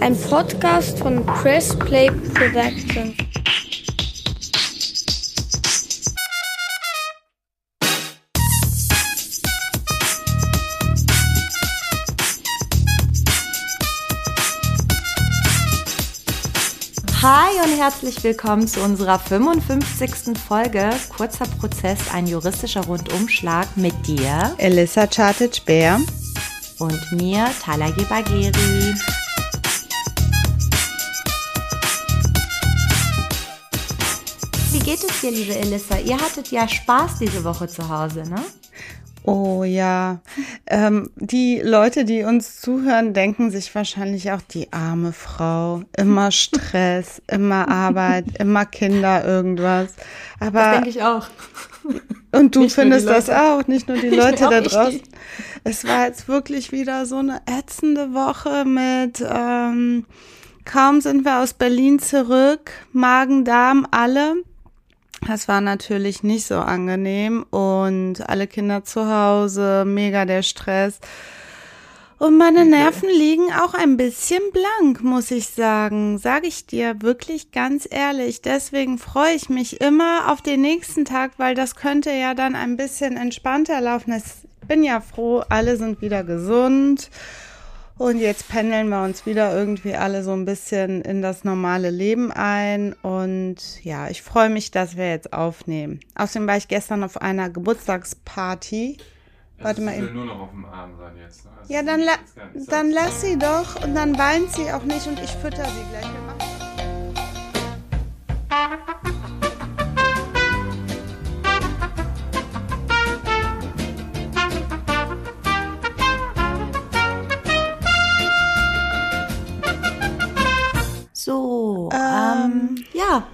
Ein Podcast von Press Play Production. Hi und herzlich willkommen zu unserer 55. Folge Kurzer Prozess, ein juristischer Rundumschlag mit dir, Elissa Chartic-Bär und mir, Talagi Bagheri. Wie geht es dir, liebe Elissa? Ihr hattet ja Spaß diese Woche zu Hause, ne? Oh ja, ähm, die Leute, die uns zuhören, denken sich wahrscheinlich auch die arme Frau, immer Stress, immer Arbeit, immer Kinder, irgendwas. Aber das denke ich auch. Und du nicht findest das auch, nicht nur die Leute da draußen. Es war jetzt wirklich wieder so eine ätzende Woche mit ähm, kaum sind wir aus Berlin zurück, Magen, Darm, alle. Das war natürlich nicht so angenehm und alle Kinder zu Hause, mega der Stress. Und meine Nerven liegen auch ein bisschen blank, muss ich sagen. Sage ich dir wirklich ganz ehrlich. Deswegen freue ich mich immer auf den nächsten Tag, weil das könnte ja dann ein bisschen entspannter laufen. Ich bin ja froh, alle sind wieder gesund. Und jetzt pendeln wir uns wieder irgendwie alle so ein bisschen in das normale Leben ein. Und ja, ich freue mich, dass wir jetzt aufnehmen. Außerdem war ich gestern auf einer Geburtstagsparty. Also Warte mal eben. nur noch auf dem Arm sein jetzt. Ne? Also ja, dann, la dann lass sie doch und dann weint sie auch nicht und ich fütter sie gleich. Wir machen So, ähm, ähm, ja,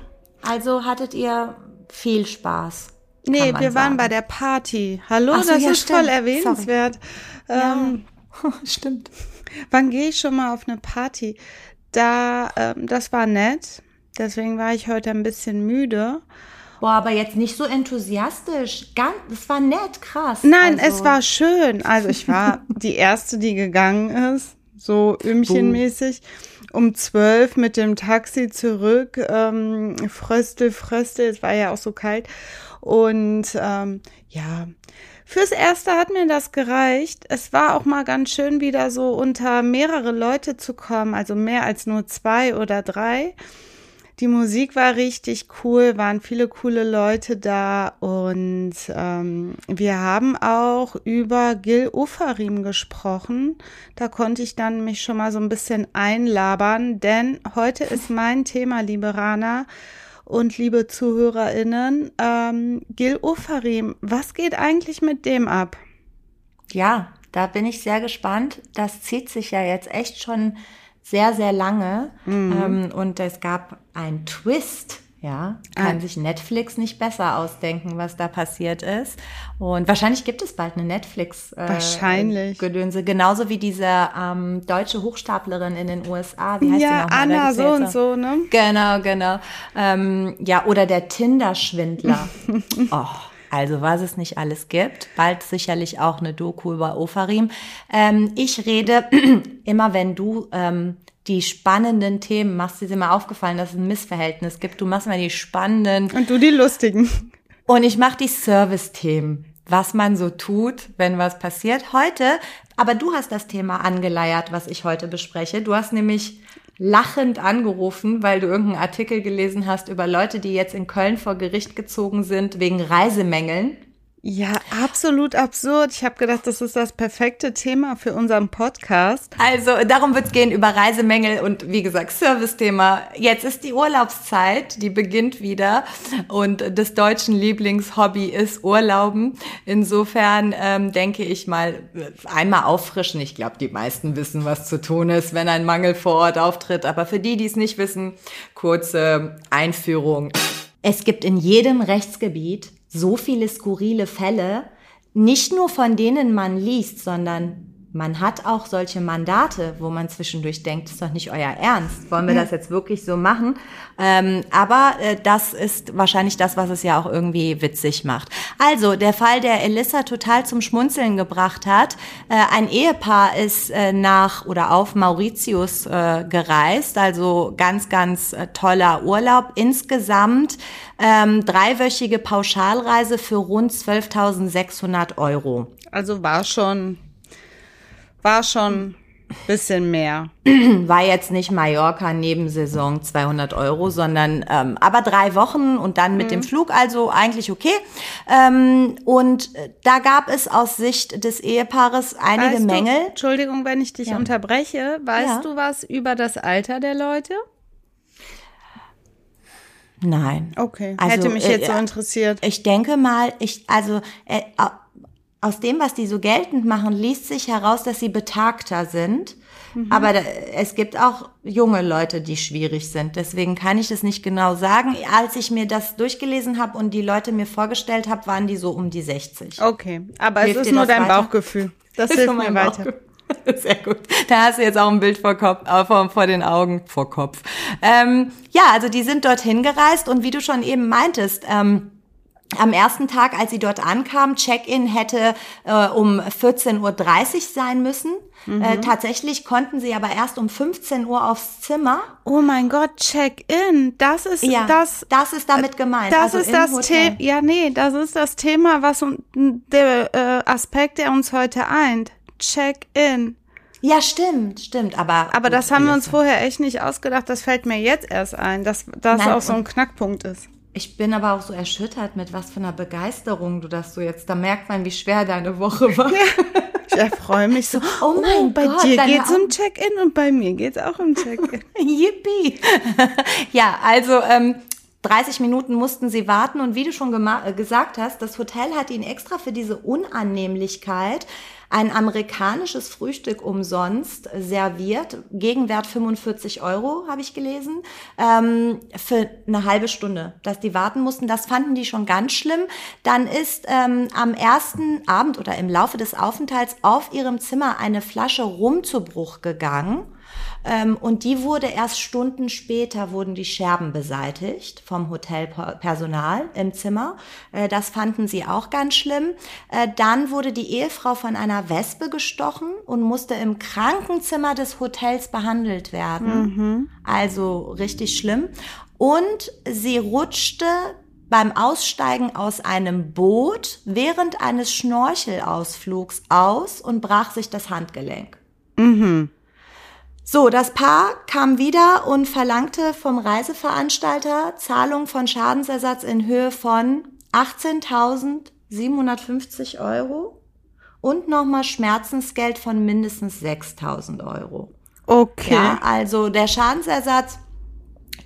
also hattet ihr viel Spaß. Nee, wir sagen. waren bei der Party. Hallo, so, das ja, ist stimmt. voll erwähnenswert. Ähm, ja, stimmt. Wann gehe ich schon mal auf eine Party? Da, ähm, das war nett. Deswegen war ich heute ein bisschen müde. Boah, aber jetzt nicht so enthusiastisch. Ganz, es war nett, krass. Nein, also. es war schön. Also ich war die erste, die gegangen ist, so Ömchenmäßig. Uh um zwölf mit dem Taxi zurück. Ähm, Fröste, Fröste, es war ja auch so kalt. Und ähm, ja, fürs Erste hat mir das gereicht. Es war auch mal ganz schön, wieder so unter mehrere Leute zu kommen, also mehr als nur zwei oder drei. Die Musik war richtig cool, waren viele coole Leute da und ähm, wir haben auch über Gil Ufarim gesprochen. Da konnte ich dann mich schon mal so ein bisschen einlabern, denn heute ist mein Thema, liebe Rana und liebe ZuhörerInnen, ähm, Gil Ufarim, was geht eigentlich mit dem ab? Ja, da bin ich sehr gespannt. Das zieht sich ja jetzt echt schon sehr, sehr lange. Mhm. Ähm, und es gab einen Twist. Ja, kann ah. sich Netflix nicht besser ausdenken, was da passiert ist. Und wahrscheinlich gibt es bald eine Netflix äh, wahrscheinlich Gedönse, genauso wie diese ähm, deutsche Hochstaplerin in den USA. Wie heißt ja, die Anna so und so, ne? Genau, genau. Ähm, ja, oder der Tinder-Schwindler. oh. Also was es nicht alles gibt. Bald sicherlich auch eine Doku über Ofarim. Ähm, ich rede immer, wenn du ähm, die spannenden Themen machst, ist immer aufgefallen, dass es ein Missverhältnis gibt. Du machst immer die spannenden. Und du die lustigen. Und ich mache die Service-Themen. Was man so tut, wenn was passiert. Heute, aber du hast das Thema angeleiert, was ich heute bespreche. Du hast nämlich lachend angerufen, weil du irgendeinen Artikel gelesen hast über Leute, die jetzt in Köln vor Gericht gezogen sind wegen Reisemängeln. Ja, absolut absurd. Ich habe gedacht, das ist das perfekte Thema für unseren Podcast. Also darum wird es gehen über Reisemängel und wie gesagt Service-Thema. Jetzt ist die Urlaubszeit, die beginnt wieder und des deutschen Lieblingshobby ist Urlauben. Insofern ähm, denke ich mal einmal auffrischen. Ich glaube, die meisten wissen, was zu tun ist, wenn ein Mangel vor Ort auftritt. Aber für die, die es nicht wissen, kurze Einführung. Es gibt in jedem Rechtsgebiet so viele skurrile Fälle, nicht nur von denen man liest, sondern man hat auch solche Mandate, wo man zwischendurch denkt, das ist doch nicht euer Ernst. Wollen wir das jetzt wirklich so machen? Ähm, aber äh, das ist wahrscheinlich das, was es ja auch irgendwie witzig macht. Also der Fall, der Elissa total zum Schmunzeln gebracht hat. Äh, ein Ehepaar ist äh, nach oder auf Mauritius äh, gereist, also ganz, ganz äh, toller Urlaub. Insgesamt ähm, dreiwöchige Pauschalreise für rund 12.600 Euro. Also war schon war schon bisschen mehr. War jetzt nicht Mallorca Nebensaison 200 Euro, sondern ähm, aber drei Wochen und dann mit mhm. dem Flug, also eigentlich okay. Ähm, und äh, da gab es aus Sicht des Ehepaares einige weißt Mängel. Du, Entschuldigung, wenn ich dich ja. unterbreche. Weißt ja. du was über das Alter der Leute? Nein. Okay. Also, Hätte mich jetzt äh, so interessiert. Ich denke mal, ich also äh, aus dem, was die so geltend machen, liest sich heraus, dass sie betagter sind. Mhm. Aber es gibt auch junge Leute, die schwierig sind. Deswegen kann ich es nicht genau sagen. Als ich mir das durchgelesen habe und die Leute mir vorgestellt habe, waren die so um die 60. Okay, aber Hilft es ist nur dein weiter? Bauchgefühl. Das, das hilft mir weiter. Sehr gut. Da hast du jetzt auch ein Bild vor, Kopf, äh, vor, vor den Augen, vor Kopf. Ähm, ja, also die sind dorthin gereist und wie du schon eben meintest, ähm, am ersten Tag, als sie dort ankam, Check-in hätte äh, um 14.30 Uhr sein müssen. Mhm. Äh, tatsächlich konnten sie aber erst um 15 Uhr aufs Zimmer. Oh mein Gott, Check-in, das ist ja, das. Das ist damit gemeint. Das also ist das Thema. Ja, nee, das ist das Thema, was der äh, Aspekt, der uns heute eint. Check-in. Ja, stimmt, stimmt, aber. Aber gut, das haben wir uns vorher echt nicht ausgedacht. Das fällt mir jetzt erst ein, dass das Nein, auch so ein Knackpunkt ist. Ich bin aber auch so erschüttert, mit was für einer Begeisterung du das so jetzt. Da merkt man, wie schwer deine Woche war. Ich erfreue mich so. Oh mein oh, bei Gott, dir geht's um Check-in und bei mir geht's auch um Check-in. Yippie. ja, also ähm, 30 Minuten mussten sie warten und wie du schon äh, gesagt hast, das Hotel hat ihnen extra für diese Unannehmlichkeit ein amerikanisches Frühstück umsonst serviert, Gegenwert 45 Euro, habe ich gelesen, ähm, für eine halbe Stunde, dass die warten mussten. Das fanden die schon ganz schlimm. Dann ist ähm, am ersten Abend oder im Laufe des Aufenthalts auf ihrem Zimmer eine Flasche Rum zu Bruch gegangen. Ähm, und die wurde erst Stunden später, wurden die Scherben beseitigt vom Hotelpersonal im Zimmer. Äh, das fanden sie auch ganz schlimm. Äh, dann wurde die Ehefrau von einer Wespe gestochen und musste im Krankenzimmer des Hotels behandelt werden. Mhm. Also richtig schlimm. Und sie rutschte beim Aussteigen aus einem Boot während eines Schnorchelausflugs aus und brach sich das Handgelenk. Mhm. So, das Paar kam wieder und verlangte vom Reiseveranstalter Zahlung von Schadensersatz in Höhe von 18.750 Euro und nochmal Schmerzensgeld von mindestens 6.000 Euro. Okay. Ja, also der Schadensersatz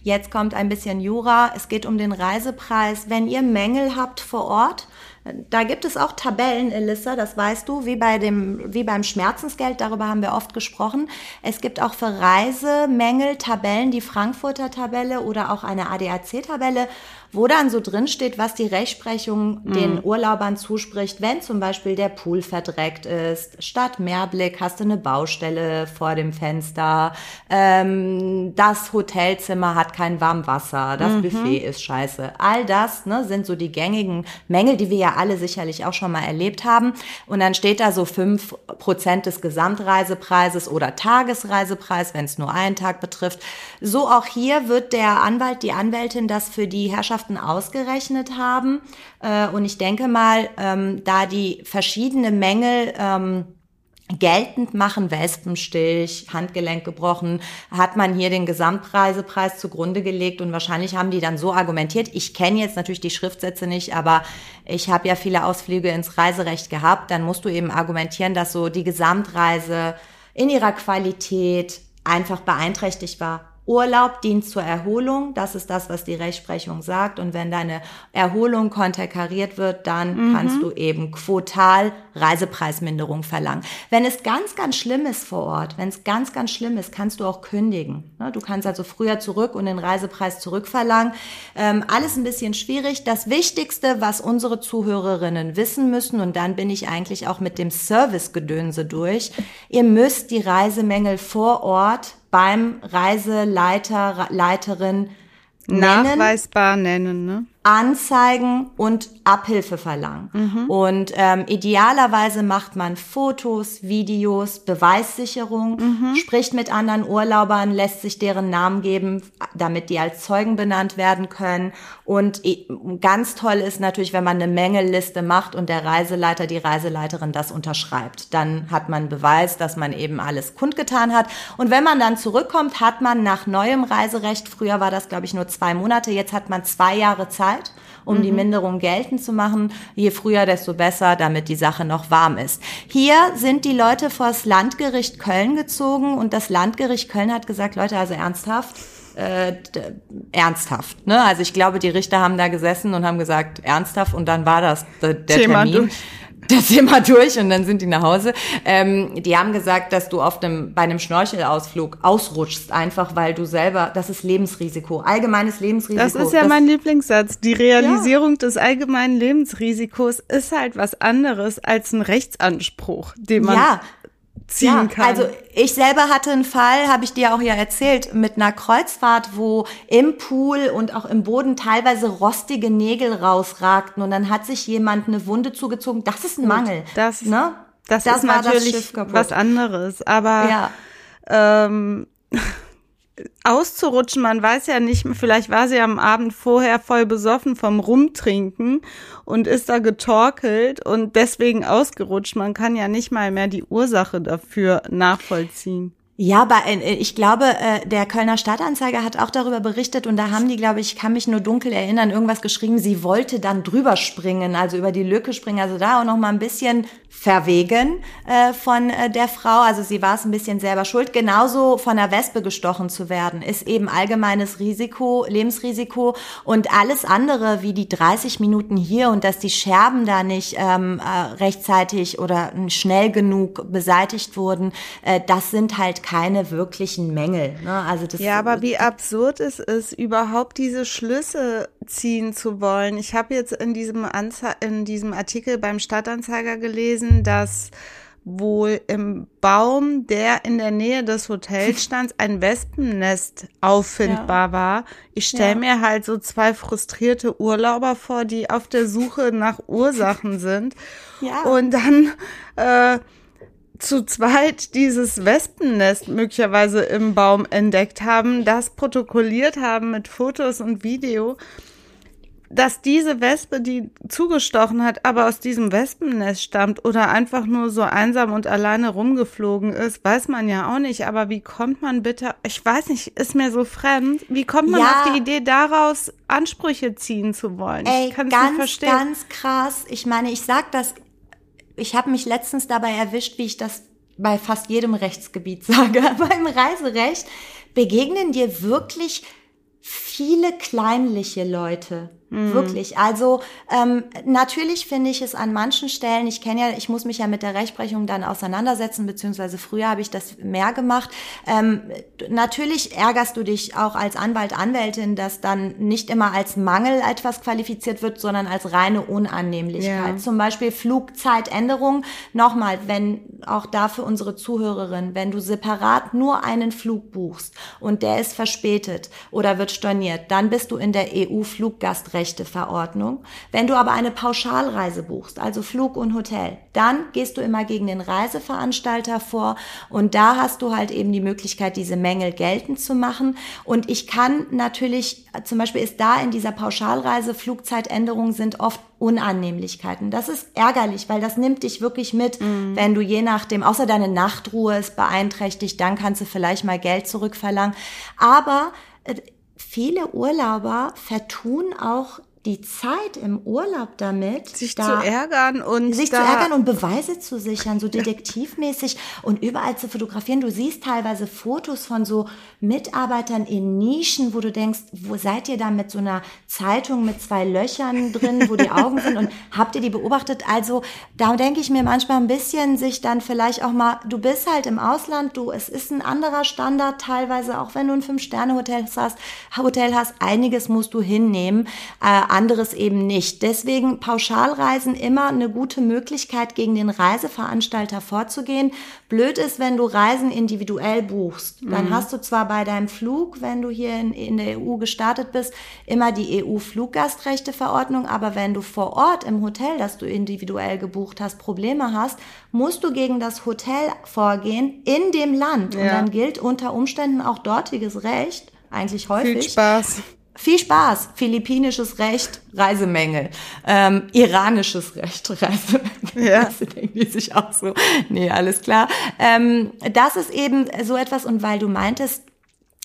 Jetzt kommt ein bisschen Jura. Es geht um den Reisepreis. Wenn ihr Mängel habt vor Ort, da gibt es auch Tabellen, Elissa, das weißt du, wie bei dem, wie beim Schmerzensgeld, darüber haben wir oft gesprochen. Es gibt auch für Reisemängel Tabellen, die Frankfurter Tabelle oder auch eine ADAC-Tabelle wo dann so drin steht, was die Rechtsprechung mhm. den Urlaubern zuspricht, wenn zum Beispiel der Pool verdreckt ist, statt Mehrblick hast du eine Baustelle vor dem Fenster, ähm, das Hotelzimmer hat kein Warmwasser, das mhm. Buffet ist scheiße. All das ne, sind so die gängigen Mängel, die wir ja alle sicherlich auch schon mal erlebt haben. Und dann steht da so fünf Prozent des Gesamtreisepreises oder Tagesreisepreis, wenn es nur einen Tag betrifft. So auch hier wird der Anwalt, die Anwältin das für die Herrschaft Wissenschaften ausgerechnet haben. Äh, und ich denke mal, ähm, da die verschiedene Mängel ähm, geltend machen, Wespenstich, Handgelenk gebrochen, hat man hier den Gesamtreisepreis zugrunde gelegt und wahrscheinlich haben die dann so argumentiert. Ich kenne jetzt natürlich die Schriftsätze nicht, aber ich habe ja viele Ausflüge ins Reiserecht gehabt. Dann musst du eben argumentieren, dass so die Gesamtreise in ihrer Qualität einfach beeinträchtigt war Urlaub dient zur Erholung, das ist das, was die Rechtsprechung sagt. Und wenn deine Erholung konterkariert wird, dann mhm. kannst du eben quotal Reisepreisminderung verlangen. Wenn es ganz, ganz schlimm ist vor Ort, wenn es ganz, ganz schlimm ist, kannst du auch kündigen. Ne, du kannst also früher zurück und den Reisepreis zurückverlangen. Ähm, alles ein bisschen schwierig. Das Wichtigste, was unsere Zuhörerinnen wissen müssen, und dann bin ich eigentlich auch mit dem Servicegedönse durch, ihr müsst die Reisemängel vor Ort beim Reiseleiter, Leiterin nennen, nachweisbar nennen, ne? Anzeigen und Abhilfe verlangen. Mhm. Und ähm, idealerweise macht man Fotos, Videos, Beweissicherung, mhm. spricht mit anderen Urlaubern, lässt sich deren Namen geben, damit die als Zeugen benannt werden können. Und ganz toll ist natürlich, wenn man eine Mängelliste macht und der Reiseleiter, die Reiseleiterin das unterschreibt. Dann hat man Beweis, dass man eben alles kundgetan hat. Und wenn man dann zurückkommt, hat man nach neuem Reiserecht, früher war das, glaube ich, nur zwei Monate, jetzt hat man zwei Jahre Zeit, Zeit, um mhm. die Minderung geltend zu machen. Je früher, desto besser, damit die Sache noch warm ist. Hier sind die Leute vors Landgericht Köln gezogen und das Landgericht Köln hat gesagt, Leute, also ernsthaft, äh, ernsthaft. Ne? Also ich glaube, die Richter haben da gesessen und haben gesagt, ernsthaft und dann war das der, Thema Termin. Durch das Thema durch und dann sind die nach Hause. Ähm, die haben gesagt, dass du auf dem, bei einem Schnorchelausflug ausrutschst, einfach weil du selber, das ist Lebensrisiko, allgemeines Lebensrisiko. Das ist ja das, mein Lieblingssatz. Die Realisierung ja. des allgemeinen Lebensrisikos ist halt was anderes als ein Rechtsanspruch, den man ja ziehen ja, kann. Also ich selber hatte einen Fall, habe ich dir auch ja erzählt, mit einer Kreuzfahrt, wo im Pool und auch im Boden teilweise rostige Nägel rausragten und dann hat sich jemand eine Wunde zugezogen. Das ist ein Mangel. Das, ne? das, das ist natürlich was anderes. Aber ja. ähm, auszurutschen. Man weiß ja nicht, vielleicht war sie am Abend vorher voll besoffen vom Rumtrinken und ist da getorkelt und deswegen ausgerutscht. Man kann ja nicht mal mehr die Ursache dafür nachvollziehen. Ja, aber äh, ich glaube, äh, der Kölner Stadtanzeiger hat auch darüber berichtet und da haben die, glaube ich, kann mich nur dunkel erinnern, irgendwas geschrieben, sie wollte dann drüber springen, also über die Lücke springen, also da auch noch mal ein bisschen verwegen äh, von äh, der Frau. Also sie war es ein bisschen selber schuld. Genauso von der Wespe gestochen zu werden, ist eben allgemeines Risiko, Lebensrisiko und alles andere wie die 30 Minuten hier und dass die Scherben da nicht ähm, äh, rechtzeitig oder schnell genug beseitigt wurden, äh, das sind halt keine wirklichen Mängel. Ne? Also das, ja, aber wie absurd es ist, überhaupt diese Schlüsse ziehen zu wollen. Ich habe jetzt in diesem, Anze in diesem Artikel beim Stadtanzeiger gelesen, dass wohl im Baum, der in der Nähe des Hotels stand, ein Wespennest auffindbar ja. war. Ich stelle ja. mir halt so zwei frustrierte Urlauber vor, die auf der Suche nach Ursachen sind. Ja. Und dann äh, zu zweit dieses Wespennest möglicherweise im Baum entdeckt haben, das protokolliert haben mit Fotos und Video dass diese Wespe, die zugestochen hat, aber aus diesem Wespennest stammt oder einfach nur so einsam und alleine rumgeflogen ist, weiß man ja auch nicht. Aber wie kommt man bitte, ich weiß nicht, ist mir so fremd, wie kommt man ja. auf die Idee daraus, Ansprüche ziehen zu wollen? Ey, ich ganz, nicht verstehen. ganz krass. Ich meine, ich sag das, ich habe mich letztens dabei erwischt, wie ich das bei fast jedem Rechtsgebiet sage. Beim Reiserecht begegnen dir wirklich viele kleinliche Leute. Mhm. Wirklich. Also ähm, natürlich finde ich es an manchen Stellen, ich kenne ja, ich muss mich ja mit der Rechtsprechung dann auseinandersetzen, beziehungsweise früher habe ich das mehr gemacht. Ähm, natürlich ärgerst du dich auch als Anwalt, Anwältin, dass dann nicht immer als Mangel etwas qualifiziert wird, sondern als reine Unannehmlichkeit. Ja. Zum Beispiel Flugzeitänderung. Nochmal, wenn auch da für unsere Zuhörerin, wenn du separat nur einen Flug buchst und der ist verspätet oder wird storniert, dann bist du in der EU-Fluggastrecht Gastrechteverordnung. Wenn du aber eine Pauschalreise buchst, also Flug und Hotel, dann gehst du immer gegen den Reiseveranstalter vor und da hast du halt eben die Möglichkeit, diese Mängel geltend zu machen. Und ich kann natürlich, zum Beispiel ist da in dieser Pauschalreise Flugzeitänderungen sind oft Unannehmlichkeiten. Das ist ärgerlich, weil das nimmt dich wirklich mit, mhm. wenn du je nachdem, außer deine Nachtruhe ist beeinträchtigt, dann kannst du vielleicht mal Geld zurückverlangen. Aber äh, viele Urlauber vertun auch die Zeit im Urlaub damit, sich da zu ärgern und sich zu ärgern und Beweise zu sichern, so detektivmäßig und überall zu fotografieren. Du siehst teilweise Fotos von so Mitarbeitern in Nischen, wo du denkst, wo seid ihr da mit so einer Zeitung mit zwei Löchern drin, wo die Augen sind und habt ihr die beobachtet? Also da denke ich mir manchmal ein bisschen sich dann vielleicht auch mal, du bist halt im Ausland, du, es ist ein anderer Standard teilweise, auch wenn du ein Fünf-Sterne-Hotel hast, Hotel hast, einiges musst du hinnehmen. Äh, anderes eben nicht. Deswegen Pauschalreisen immer eine gute Möglichkeit, gegen den Reiseveranstalter vorzugehen. Blöd ist, wenn du Reisen individuell buchst. Dann mhm. hast du zwar bei deinem Flug, wenn du hier in, in der EU gestartet bist, immer die EU-Fluggastrechteverordnung, aber wenn du vor Ort im Hotel, das du individuell gebucht hast, Probleme hast, musst du gegen das Hotel vorgehen in dem Land. Ja. Und dann gilt unter Umständen auch dortiges Recht, eigentlich häufig. Viel Spaß. Viel Spaß. Philippinisches Recht, Reisemängel. Ähm, iranisches Recht, Reisemängel. Ja. Das denken die sich auch so. Nee, alles klar. Ähm, das ist eben so etwas, und weil du meintest,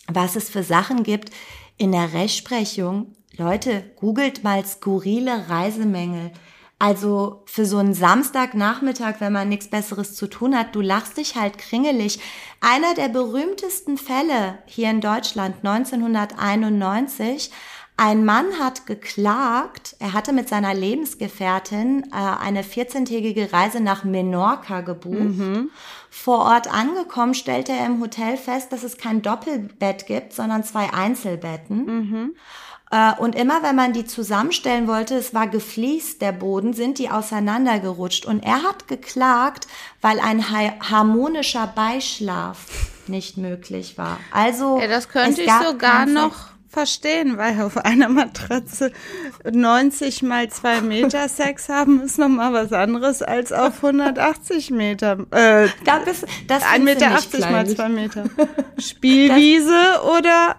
was es für Sachen gibt in der Rechtsprechung. Leute, googelt mal skurrile Reisemängel. Also für so einen Samstagnachmittag, wenn man nichts Besseres zu tun hat, du lachst dich halt kringelig. Einer der berühmtesten Fälle hier in Deutschland 1991, ein Mann hat geklagt, er hatte mit seiner Lebensgefährtin äh, eine 14-tägige Reise nach Menorca gebucht. Mhm. Vor Ort angekommen, stellte er im Hotel fest, dass es kein Doppelbett gibt, sondern zwei Einzelbetten. Mhm. Äh, und immer wenn man die zusammenstellen wollte, es war gefliest der Boden, sind die auseinandergerutscht. Und er hat geklagt, weil ein harmonischer Beischlaf nicht möglich war. Also ja, das könnte ich sogar noch verstehen, weil auf einer Matratze 90 mal 2 Meter Sex haben ist nochmal was anderes als auf 180 Meter. Äh, da bist, das 1,80 Meter 80 mal 2 Meter. Spielwiese oder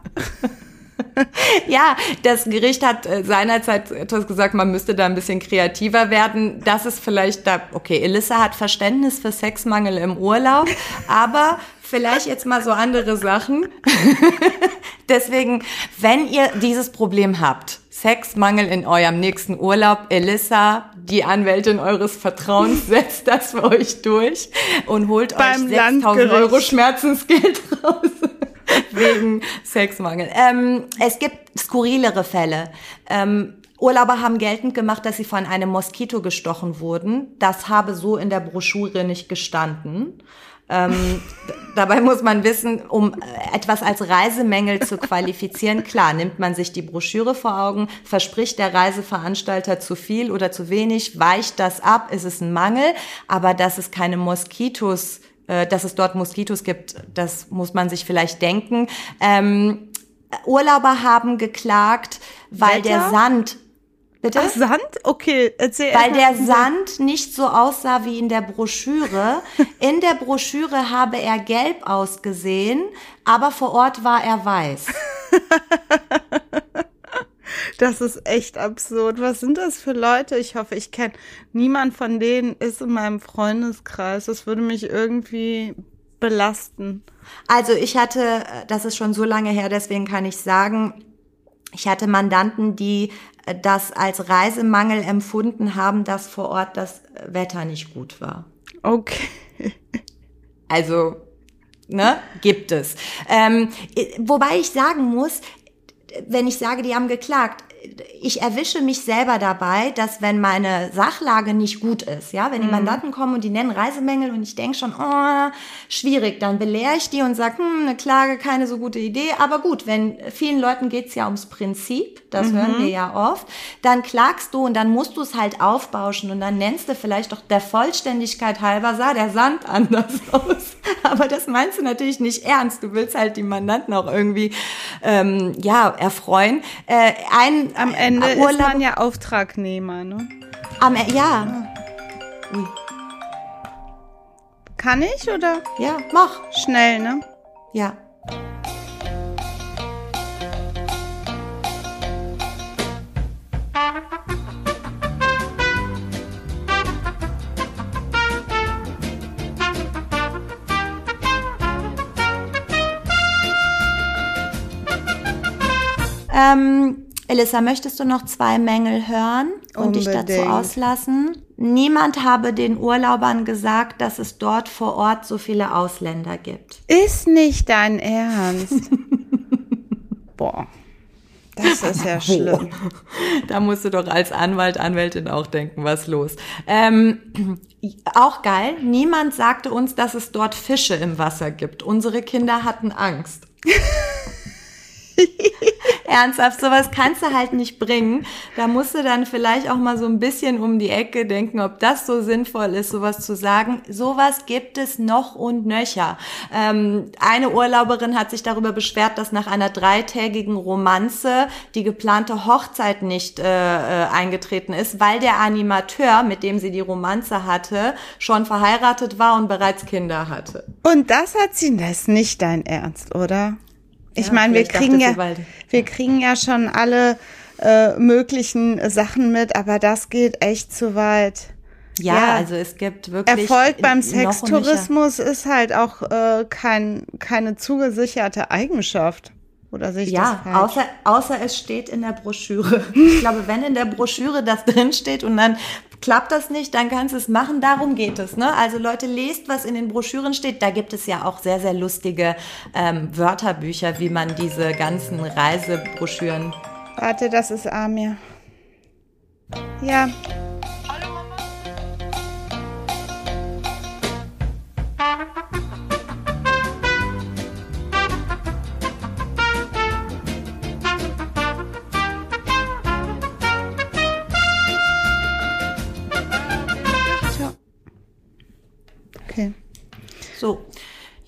ja, das Gericht hat äh, seinerzeit etwas gesagt, man müsste da ein bisschen kreativer werden. Das ist vielleicht da, okay, Elissa hat Verständnis für Sexmangel im Urlaub, aber vielleicht jetzt mal so andere Sachen. Deswegen, wenn ihr dieses Problem habt, Sexmangel in eurem nächsten Urlaub, Elissa, die Anwältin eures Vertrauens, setzt das für euch durch und holt Beim euch 6000 Euro Schmerzensgeld raus. wegen Sexmangel. Ähm, es gibt skurrilere Fälle. Ähm, Urlauber haben geltend gemacht, dass sie von einem Moskito gestochen wurden. Das habe so in der Broschüre nicht gestanden. Ähm, dabei muss man wissen, um etwas als Reisemängel zu qualifizieren, klar, nimmt man sich die Broschüre vor Augen, verspricht der Reiseveranstalter zu viel oder zu wenig, weicht das ab, ist es ein Mangel, aber dass es keine Moskitos äh, dass es dort Moskitos gibt, das muss man sich vielleicht denken. Ähm, Urlauber haben geklagt, weil Wetter? der Sand Bitte? Ach, Sand? Okay, erzähl. Weil der Sand nicht so aussah wie in der Broschüre. In der Broschüre habe er gelb ausgesehen, aber vor Ort war er weiß. Das ist echt absurd. Was sind das für Leute? Ich hoffe, ich kenne niemand von denen ist in meinem Freundeskreis. Das würde mich irgendwie belasten. Also ich hatte, das ist schon so lange her, deswegen kann ich sagen, ich hatte Mandanten, die das als Reisemangel empfunden haben, dass vor Ort das Wetter nicht gut war. Okay. Also, ne, gibt es. Ähm, wobei ich sagen muss, wenn ich sage, die haben geklagt, ich erwische mich selber dabei, dass wenn meine Sachlage nicht gut ist, ja, wenn die mhm. Mandanten kommen und die nennen Reisemängel und ich denke schon, oh, schwierig, dann belehre ich die und sage, hm, eine Klage, keine so gute Idee. Aber gut, wenn vielen Leuten geht's ja ums Prinzip, das mhm. hören wir ja oft, dann klagst du und dann musst du es halt aufbauschen und dann nennst du vielleicht doch der Vollständigkeit halber, sah der Sand anders aus. Aber das meinst du natürlich nicht ernst. Du willst halt die Mandanten auch irgendwie ähm, ja erfreuen. Äh, ein am Ende Urlaub, ist man ja Auftragnehmer, ne? Am e- ja. Ui. Kann ich oder? Ja, mach. Schnell, ne? Ja. Ähm, Elissa, möchtest du noch zwei Mängel hören und dich dazu auslassen? Niemand habe den Urlaubern gesagt, dass es dort vor Ort so viele Ausländer gibt. Ist nicht dein Ernst. Boah. Das ist ja schlimm. Da musst du doch als Anwalt, Anwältin auch denken, was los. Ähm, auch geil. Niemand sagte uns, dass es dort Fische im Wasser gibt. Unsere Kinder hatten Angst. Ernsthaft, sowas kannst du halt nicht bringen. Da musst du dann vielleicht auch mal so ein bisschen um die Ecke denken, ob das so sinnvoll ist, sowas zu sagen. Sowas gibt es noch und nöcher. Ähm, eine Urlauberin hat sich darüber beschwert, dass nach einer dreitägigen Romanze die geplante Hochzeit nicht äh, äh, eingetreten ist, weil der Animateur, mit dem sie die Romanze hatte, schon verheiratet war und bereits Kinder hatte. Und das hat sie, das ist nicht dein Ernst, oder? Ich ja, meine, wir kriegen ja, wir kriegen ja schon alle äh, möglichen Sachen mit, aber das geht echt zu weit. Ja, ja, also es gibt wirklich. Erfolg beim Sextourismus ist halt auch äh, kein, keine zugesicherte Eigenschaft. Oder sehe ich ja, das außer, außer es steht in der Broschüre. Ich glaube, wenn in der Broschüre das drin steht und dann klappt das nicht, dann kannst du es machen. Darum geht es. Ne? Also Leute, lest, was in den Broschüren steht. Da gibt es ja auch sehr, sehr lustige ähm, Wörterbücher, wie man diese ganzen Reisebroschüren. Warte, das ist Amir. Ja,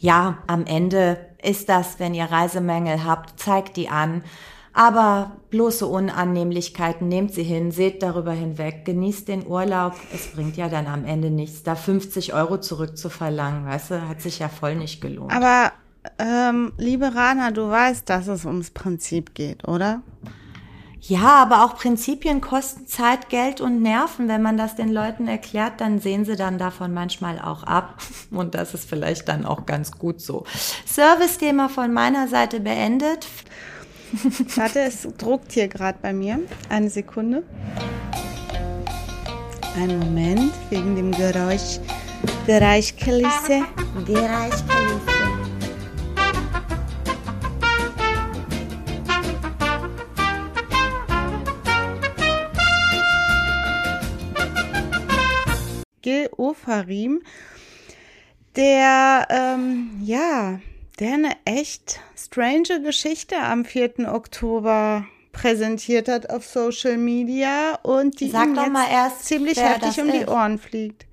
ja, am Ende ist das, wenn ihr Reisemängel habt, zeigt die an. Aber bloße Unannehmlichkeiten, nehmt sie hin, seht darüber hinweg, genießt den Urlaub. Es bringt ja dann am Ende nichts, da 50 Euro zurückzuverlangen, weißt du, hat sich ja voll nicht gelohnt. Aber, ähm, liebe Rana, du weißt, dass es ums Prinzip geht, oder? Ja, aber auch Prinzipien kosten Zeit, Geld und Nerven. Wenn man das den Leuten erklärt, dann sehen sie dann davon manchmal auch ab. Und das ist vielleicht dann auch ganz gut so. Service-Thema von meiner Seite beendet. Warte, es druckt hier gerade bei mir. Eine Sekunde. Einen Moment, wegen dem Geräusch. Geräuschkulisse. Geräuschkulisse. Gil Ofarim, der, ähm, ja, der eine echt strange Geschichte am 4. Oktober präsentiert hat auf Social Media und die Sag ihm doch mal erst, ziemlich heftig um ist. die Ohren fliegt.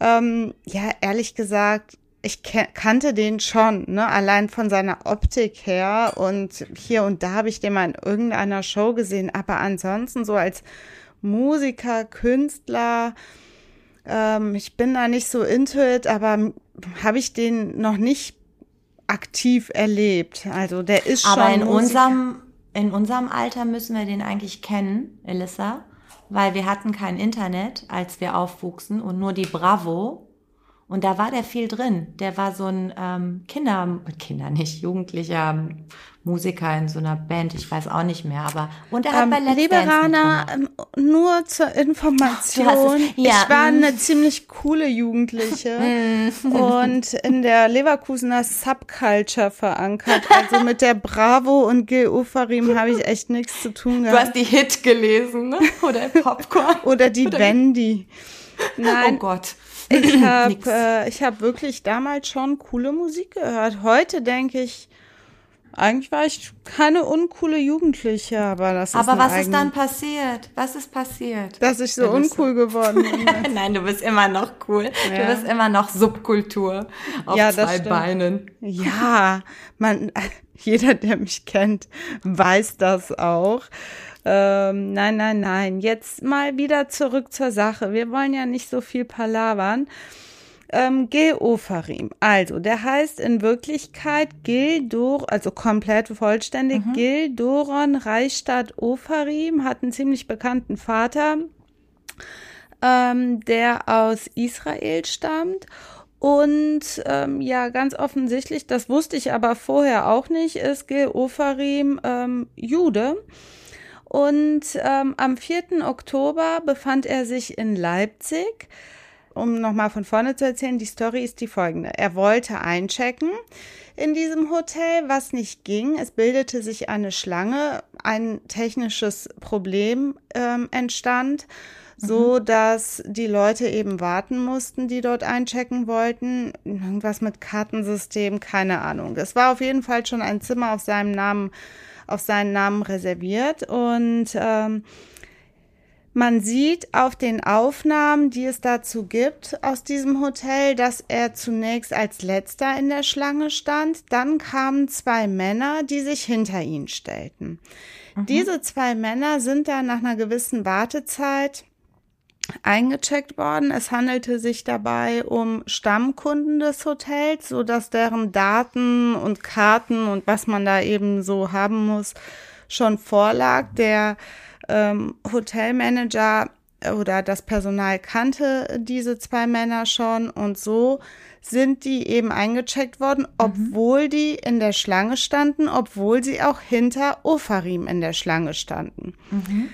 Ähm, ja, ehrlich gesagt, ich kannte den schon, ne, allein von seiner Optik her und hier und da habe ich den mal in irgendeiner Show gesehen, aber ansonsten so als Musiker, Künstler, ähm, ich bin da nicht so into it, aber habe ich den noch nicht aktiv erlebt. Also der ist aber schon. Aber in unserem, in unserem Alter müssen wir den eigentlich kennen, Elissa, weil wir hatten kein Internet, als wir aufwuchsen und nur die Bravo. Und da war der viel drin. Der war so ein ähm, Kinder, Kinder nicht, Jugendlicher Musiker in so einer Band, ich weiß auch nicht mehr, aber und er hat ähm, bei Let's Liebe Rana, ähm, nur zur Information, es, ja, ich war mm. eine ziemlich coole Jugendliche mm. und in der Leverkusener Subculture verankert, also mit der Bravo und Gil Ufarim habe ich echt nichts zu tun gehabt. Du hast die Hit gelesen, ne? oder Popcorn. oder die Wendy. Nein. Oh Gott. Ich habe äh, ich hab wirklich damals schon coole Musik gehört. Heute denke ich, eigentlich war ich keine uncoole Jugendliche, aber das ist Aber was ist dann passiert? Was ist passiert? Dass ich so uncool geworden bin. Nein, du bist immer noch cool. Ja. Du bist immer noch Subkultur auf ja, zwei Beinen. Ja, man, jeder, der mich kennt, weiß das auch. Ähm, nein, nein, nein. Jetzt mal wieder zurück zur Sache. Wir wollen ja nicht so viel palavern ähm, Geofarim. Also, der heißt in Wirklichkeit Gildor, also komplett vollständig, mhm. Gildoron Reichstadt Ofarim, hat einen ziemlich bekannten Vater, ähm, der aus Israel stammt Und ähm, ja, ganz offensichtlich, das wusste ich aber vorher auch nicht, ist Gil Ofarim ähm, Jude. Und ähm, am 4. Oktober befand er sich in Leipzig. Um nochmal von vorne zu erzählen, die Story ist die folgende. Er wollte einchecken in diesem Hotel, was nicht ging. Es bildete sich eine Schlange, ein technisches Problem ähm, entstand, so mhm. dass die Leute eben warten mussten, die dort einchecken wollten. Irgendwas mit Kartensystem, keine Ahnung. Es war auf jeden Fall schon ein Zimmer auf seinem Namen auf seinen Namen reserviert. Und ähm, man sieht auf den Aufnahmen, die es dazu gibt aus diesem Hotel, dass er zunächst als letzter in der Schlange stand. Dann kamen zwei Männer, die sich hinter ihn stellten. Mhm. Diese zwei Männer sind dann nach einer gewissen Wartezeit eingecheckt worden. Es handelte sich dabei um Stammkunden des Hotels, so dass deren Daten und Karten und was man da eben so haben muss schon vorlag. Der ähm, Hotelmanager oder das Personal kannte diese zwei Männer schon und so sind die eben eingecheckt worden, mhm. obwohl mhm. die in der Schlange standen, obwohl sie auch hinter Ofarim in der Schlange standen. Mhm.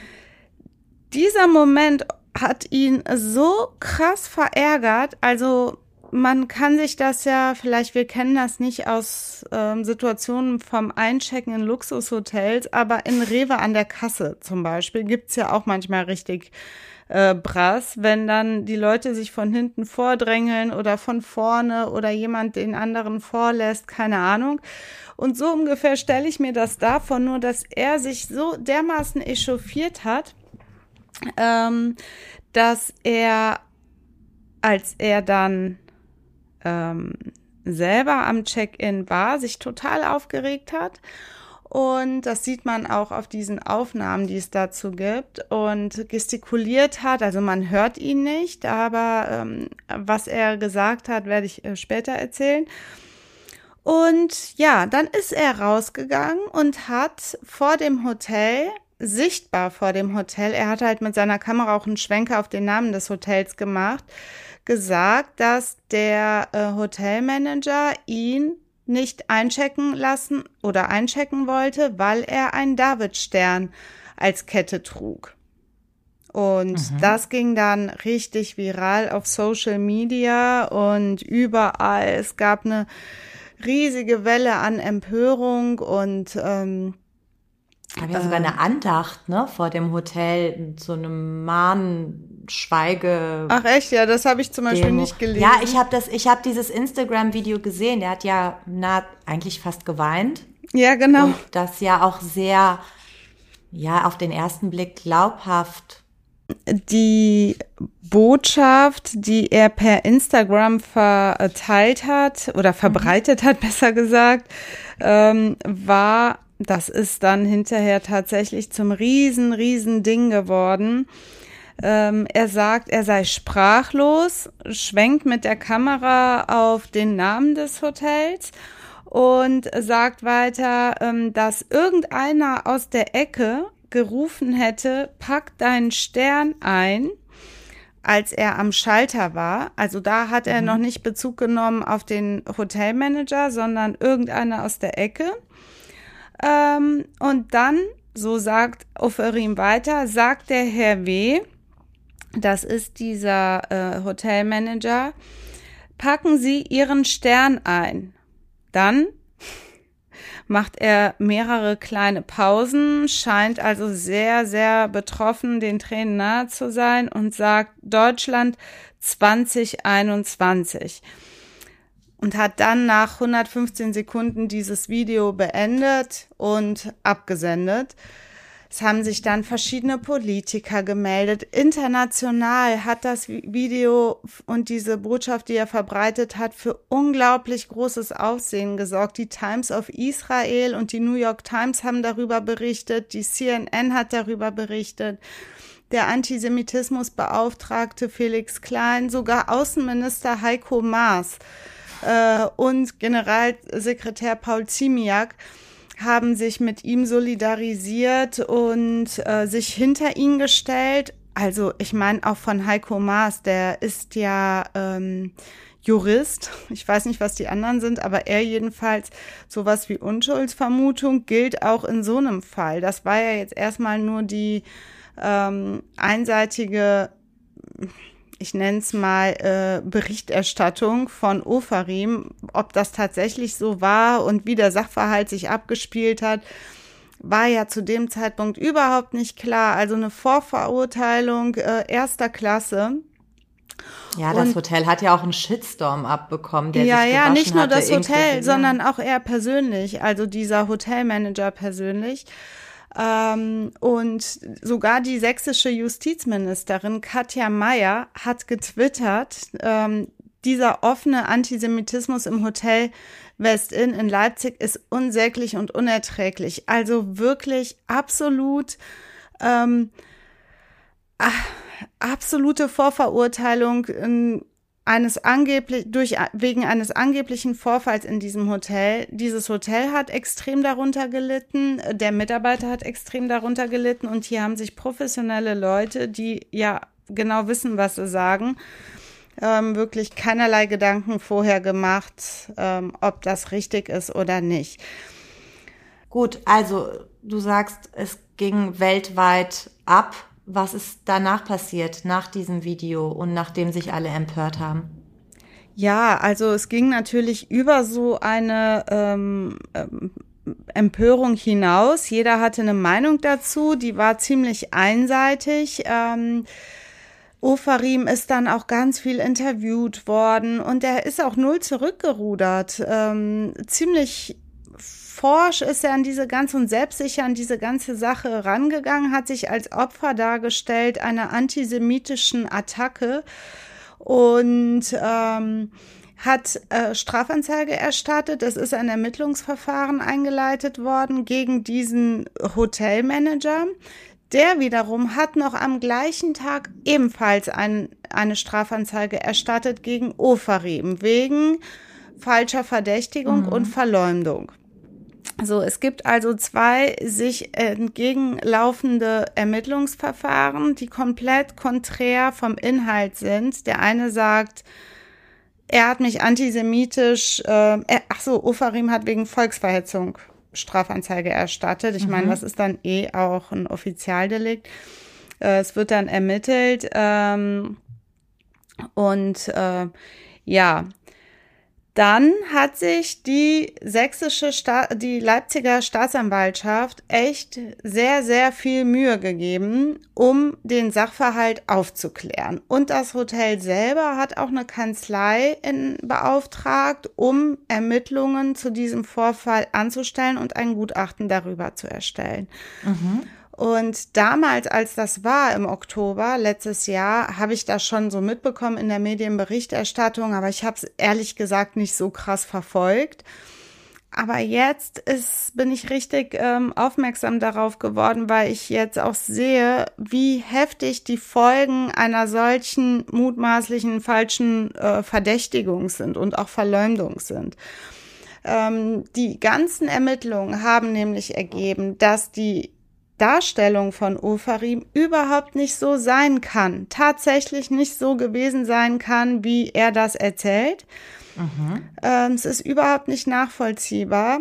Dieser Moment hat ihn so krass verärgert. Also man kann sich das ja, vielleicht wir kennen das nicht aus ähm, Situationen vom Einchecken in Luxushotels, aber in Rewe an der Kasse zum Beispiel gibt's ja auch manchmal richtig äh, Brass, wenn dann die Leute sich von hinten vordrängeln oder von vorne oder jemand den anderen vorlässt, keine Ahnung. Und so ungefähr stelle ich mir das davon, nur dass er sich so dermaßen echauffiert hat, ähm, dass er, als er dann ähm, selber am Check-in war, sich total aufgeregt hat. Und das sieht man auch auf diesen Aufnahmen, die es dazu gibt. Und gestikuliert hat, also man hört ihn nicht, aber ähm, was er gesagt hat, werde ich äh, später erzählen. Und ja, dann ist er rausgegangen und hat vor dem Hotel sichtbar vor dem Hotel. Er hat halt mit seiner Kamera auch einen Schwenker auf den Namen des Hotels gemacht, gesagt, dass der äh, Hotelmanager ihn nicht einchecken lassen oder einchecken wollte, weil er einen Davidstern als Kette trug. Und mhm. das ging dann richtig viral auf Social Media und überall. Es gab eine riesige Welle an Empörung und ähm, da haben ja sogar eine. Andacht, ne, vor dem Hotel, so einem Mahnschweige. Ach echt, ja, das habe ich zum Beispiel Demo. nicht gelesen. Ja, ich habe das, ich habe dieses Instagram-Video gesehen. Der hat ja na, eigentlich fast geweint. Ja, genau. Und das ja auch sehr, ja, auf den ersten Blick glaubhaft. Die Botschaft, die er per Instagram verteilt hat oder verbreitet hat, besser gesagt, ähm, war das ist dann hinterher tatsächlich zum riesen, riesen Ding geworden. Ähm, er sagt, er sei sprachlos, schwenkt mit der Kamera auf den Namen des Hotels und sagt weiter, ähm, dass irgendeiner aus der Ecke gerufen hätte, pack deinen Stern ein, als er am Schalter war. Also da hat er mhm. noch nicht Bezug genommen auf den Hotelmanager, sondern irgendeiner aus der Ecke. Ähm, und dann, so sagt Oferim weiter, sagt der Herr W., das ist dieser äh, Hotelmanager, packen Sie Ihren Stern ein. Dann macht er mehrere kleine Pausen, scheint also sehr, sehr betroffen, den Tränen nahe zu sein und sagt Deutschland 2021 und hat dann nach 115 Sekunden dieses Video beendet und abgesendet. Es haben sich dann verschiedene Politiker gemeldet. International hat das Video und diese Botschaft, die er verbreitet hat, für unglaublich großes Aufsehen gesorgt. Die Times of Israel und die New York Times haben darüber berichtet. Die CNN hat darüber berichtet. Der Antisemitismusbeauftragte Felix Klein, sogar Außenminister Heiko Maas äh, und Generalsekretär Paul Ziemiak haben sich mit ihm solidarisiert und äh, sich hinter ihn gestellt also ich meine auch von Heiko Maas, der ist ja ähm, Jurist. Ich weiß nicht, was die anderen sind, aber er jedenfalls sowas wie Unschuldsvermutung gilt auch in so einem Fall. Das war ja jetzt erstmal nur die ähm, einseitige ich nenne es mal äh, Berichterstattung von Ofarim, ob das tatsächlich so war und wie der Sachverhalt sich abgespielt hat, war ja zu dem Zeitpunkt überhaupt nicht klar. Also eine Vorverurteilung äh, erster Klasse. Ja, das und, Hotel hat ja auch einen Shitstorm abbekommen. Der ja, sich ja, nicht nur das Hotel, sondern ja. auch er persönlich, also dieser Hotelmanager persönlich. Ähm, und sogar die sächsische Justizministerin Katja Mayer hat getwittert, ähm, dieser offene Antisemitismus im Hotel Westin in Leipzig ist unsäglich und unerträglich. Also wirklich absolut ähm, absolute Vorverurteilung eines angeblich durch wegen eines angeblichen Vorfalls in diesem Hotel. Dieses Hotel hat extrem darunter gelitten, der Mitarbeiter hat extrem darunter gelitten und hier haben sich professionelle Leute, die ja genau wissen, was sie sagen, ähm, wirklich keinerlei Gedanken vorher gemacht, ähm, ob das richtig ist oder nicht. Gut, also du sagst, es ging weltweit ab was ist danach passiert, nach diesem Video und nachdem sich alle empört haben? Ja, also es ging natürlich über so eine ähm, ähm, Empörung hinaus. Jeder hatte eine Meinung dazu, die war ziemlich einseitig. Ähm, Ofarim ist dann auch ganz viel interviewt worden und er ist auch null zurückgerudert. Ähm, ziemlich forsch ist er an diese ganze und selbstsicher an diese ganze Sache rangegangen, hat sich als Opfer dargestellt einer antisemitischen Attacke und ähm, hat äh, Strafanzeige erstattet. Es ist ein Ermittlungsverfahren eingeleitet worden gegen diesen Hotelmanager. Der wiederum hat noch am gleichen Tag ebenfalls ein, eine Strafanzeige erstattet gegen Ofarim wegen falscher Verdächtigung mhm. und Verleumdung. So, es gibt also zwei sich entgegenlaufende Ermittlungsverfahren, die komplett konträr vom Inhalt sind. Der eine sagt, er hat mich antisemitisch, äh, ach so, Ofarim hat wegen Volksverhetzung Strafanzeige erstattet. Ich mhm. meine, das ist dann eh auch ein Offizialdelikt. Äh, es wird dann ermittelt ähm, und äh, ja, dann hat sich die sächsische, Sta die Leipziger Staatsanwaltschaft echt sehr, sehr viel Mühe gegeben, um den Sachverhalt aufzuklären. Und das Hotel selber hat auch eine Kanzlei in, beauftragt, um Ermittlungen zu diesem Vorfall anzustellen und ein Gutachten darüber zu erstellen. Mhm. Und damals, als das war im Oktober letztes Jahr, habe ich das schon so mitbekommen in der Medienberichterstattung, aber ich habe es ehrlich gesagt nicht so krass verfolgt. Aber jetzt ist, bin ich richtig ähm, aufmerksam darauf geworden, weil ich jetzt auch sehe, wie heftig die Folgen einer solchen mutmaßlichen falschen äh, Verdächtigung sind und auch Verleumdung sind. Ähm, die ganzen Ermittlungen haben nämlich ergeben, dass die Darstellung von Ofarim überhaupt nicht so sein kann, tatsächlich nicht so gewesen sein kann, wie er das erzählt. Mhm. Ähm, es ist überhaupt nicht nachvollziehbar.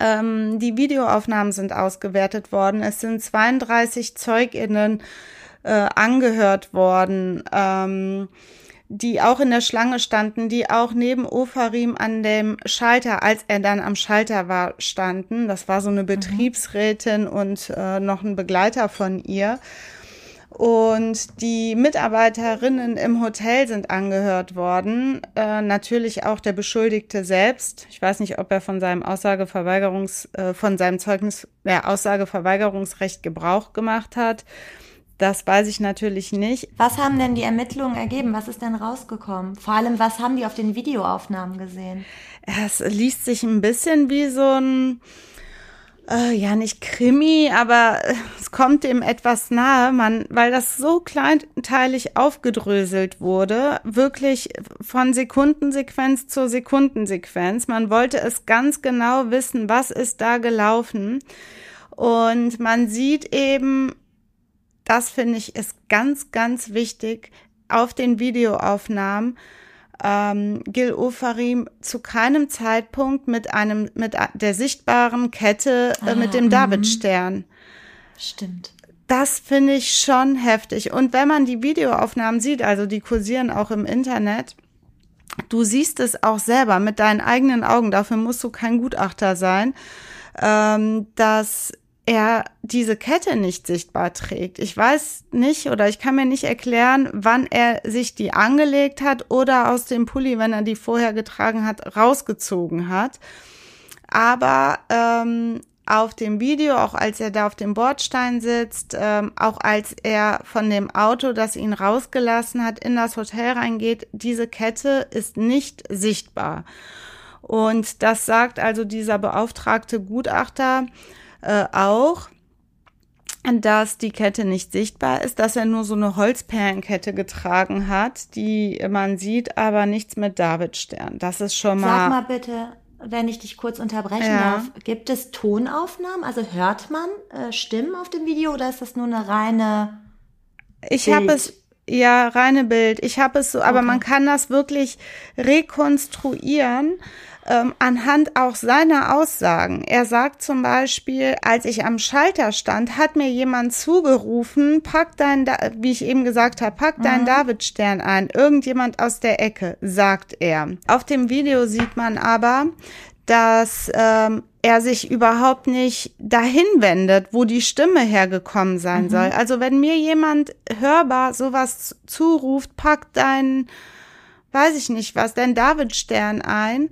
Ähm, die Videoaufnahmen sind ausgewertet worden. Es sind 32 Zeuginnen äh, angehört worden. Ähm, die auch in der Schlange standen, die auch neben Ofarim an dem Schalter, als er dann am Schalter war, standen. Das war so eine mhm. Betriebsrätin mhm. und äh, noch ein Begleiter von ihr. Und die Mitarbeiterinnen im Hotel sind angehört worden. Äh, natürlich auch der Beschuldigte selbst. Ich weiß nicht, ob er von seinem Aussageverweigerungs, äh, von seinem Zeugnis, ja, Aussageverweigerungsrecht Gebrauch gemacht hat. Das weiß ich natürlich nicht. Was haben denn die Ermittlungen ergeben? Was ist denn rausgekommen? Vor allem, was haben die auf den Videoaufnahmen gesehen? Es liest sich ein bisschen wie so ein, äh, ja nicht Krimi, aber es kommt dem etwas nahe, man, weil das so kleinteilig aufgedröselt wurde, wirklich von Sekundensequenz zur Sekundensequenz. Man wollte es ganz genau wissen, was ist da gelaufen. Und man sieht eben das finde ich ist ganz, ganz wichtig, auf den Videoaufnahmen ähm, Gil Ofarim zu keinem Zeitpunkt mit einem mit der sichtbaren Kette äh, ah, mit dem mhm. Davidstern. Stimmt. Das finde ich schon heftig. Und wenn man die Videoaufnahmen sieht, also die kursieren auch im Internet, du siehst es auch selber mit deinen eigenen Augen. Dafür musst du kein Gutachter sein, ähm, dass er diese Kette nicht sichtbar trägt. Ich weiß nicht oder ich kann mir nicht erklären, wann er sich die angelegt hat oder aus dem Pulli, wenn er die vorher getragen hat, rausgezogen hat. Aber ähm, auf dem Video, auch als er da auf dem Bordstein sitzt, ähm, auch als er von dem Auto, das ihn rausgelassen hat, in das Hotel reingeht, diese Kette ist nicht sichtbar. Und das sagt also dieser beauftragte Gutachter, äh, auch, dass die Kette nicht sichtbar ist, dass er nur so eine Holzperlenkette getragen hat, die man sieht, aber nichts mit Davidstern. Das ist schon mal. Sag mal bitte, wenn ich dich kurz unterbrechen ja. darf, gibt es Tonaufnahmen? Also hört man äh, Stimmen auf dem Video oder ist das nur eine reine? Ich habe es ja reine Bild. Ich habe es so, aber okay. man kann das wirklich rekonstruieren ähm, anhand auch seiner Aussagen. Er sagt zum Beispiel, als ich am Schalter stand, hat mir jemand zugerufen, pack dein, da wie ich eben gesagt habe, pack deinen mhm. Davidstern ein. Irgendjemand aus der Ecke, sagt er. Auf dem Video sieht man aber, dass ähm, er sich überhaupt nicht dahin wendet, wo die Stimme hergekommen sein mhm. soll. Also wenn mir jemand hörbar sowas zuruft, pack deinen, weiß ich nicht was, deinen Davidstern ein,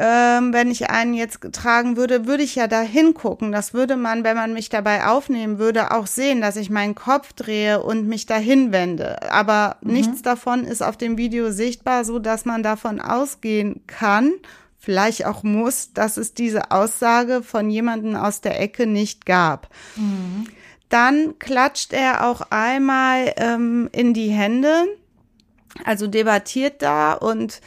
ähm, wenn ich einen jetzt tragen würde, würde ich ja da hingucken. Das würde man, wenn man mich dabei aufnehmen würde, auch sehen, dass ich meinen Kopf drehe und mich dahin wende. Aber mhm. nichts davon ist auf dem Video sichtbar, so dass man davon ausgehen kann, vielleicht auch muss, dass es diese Aussage von jemanden aus der Ecke nicht gab. Mhm. Dann klatscht er auch einmal ähm, in die Hände, also debattiert da und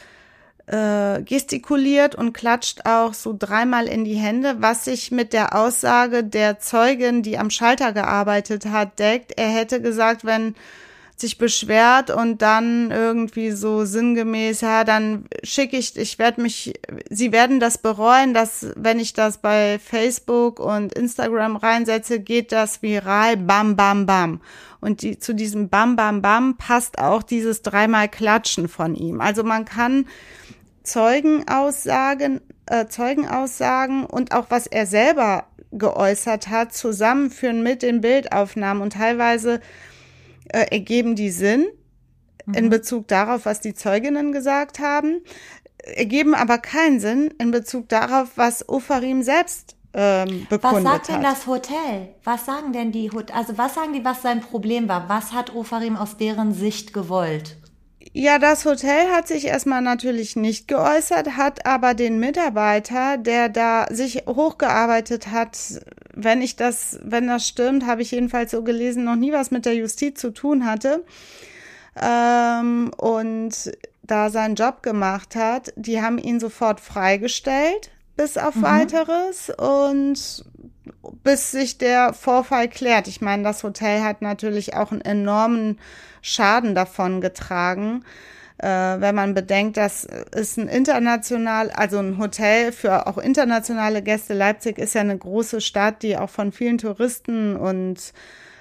äh, gestikuliert und klatscht auch so dreimal in die Hände, was sich mit der Aussage der Zeugin, die am Schalter gearbeitet hat, deckt. Er hätte gesagt, wenn sich beschwert und dann irgendwie so sinngemäß, ja, dann schicke ich, ich werde mich, sie werden das bereuen, dass wenn ich das bei Facebook und Instagram reinsetze, geht das viral, bam, bam, bam. Und die, zu diesem bam, bam, bam passt auch dieses dreimal Klatschen von ihm. Also man kann Zeugenaussagen, äh, Zeugenaussagen und auch was er selber geäußert hat, zusammenführen mit den Bildaufnahmen und teilweise äh, ergeben die Sinn mhm. in Bezug darauf, was die Zeuginnen gesagt haben, ergeben aber keinen Sinn in Bezug darauf, was Ofarim selbst ähm, Was sagt hat. denn das Hotel? Was sagen denn die, also was sagen die, was sein Problem war? Was hat Ofarim aus deren Sicht gewollt? Ja, das Hotel hat sich erstmal natürlich nicht geäußert, hat aber den Mitarbeiter, der da sich hochgearbeitet hat, wenn ich das, wenn das stimmt, habe ich jedenfalls so gelesen, noch nie was mit der Justiz zu tun hatte ähm, und da seinen Job gemacht hat, die haben ihn sofort freigestellt bis auf mhm. weiteres und bis sich der Vorfall klärt. Ich meine, das Hotel hat natürlich auch einen enormen Schaden davon getragen. Äh, wenn man bedenkt, dass es ein international, also ein Hotel für auch internationale Gäste. Leipzig ist ja eine große Stadt, die auch von vielen Touristen und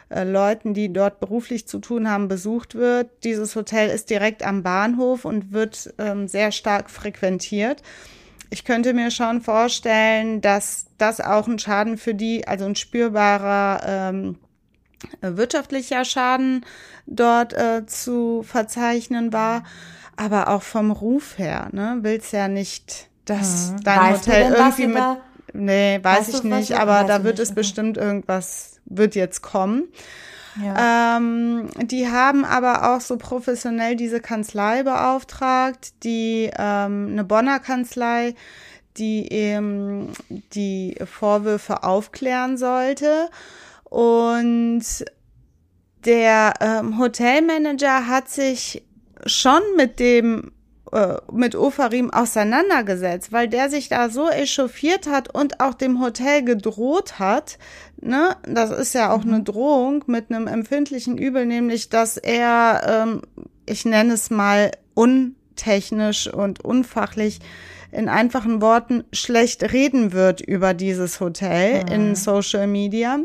äh, Leuten, die dort beruflich zu tun haben, besucht wird. Dieses Hotel ist direkt am Bahnhof und wird ähm, sehr stark frequentiert ich könnte mir schon vorstellen, dass das auch ein Schaden für die, also ein spürbarer ähm, wirtschaftlicher Schaden dort äh, zu verzeichnen war, aber auch vom Ruf her, ne, will's ja nicht, dass mhm. dein weißt Hotel irgendwie mit, nee, weiß weißt ich nicht, aber da wird nicht. es bestimmt irgendwas, wird jetzt kommen. Ja. Ähm, die haben aber auch so professionell diese Kanzlei beauftragt, die ähm, eine Bonner Kanzlei, die eben die Vorwürfe aufklären sollte. Und der ähm, Hotelmanager hat sich schon mit dem äh, mit Ofarim auseinandergesetzt, weil der sich da so echauffiert hat und auch dem Hotel gedroht hat. Ne? Das ist ja auch mhm. eine Drohung mit einem empfindlichen Übel, nämlich dass er, ähm, ich nenne es mal untechnisch und unfachlich, in einfachen Worten schlecht reden wird über dieses Hotel mhm. in Social Media,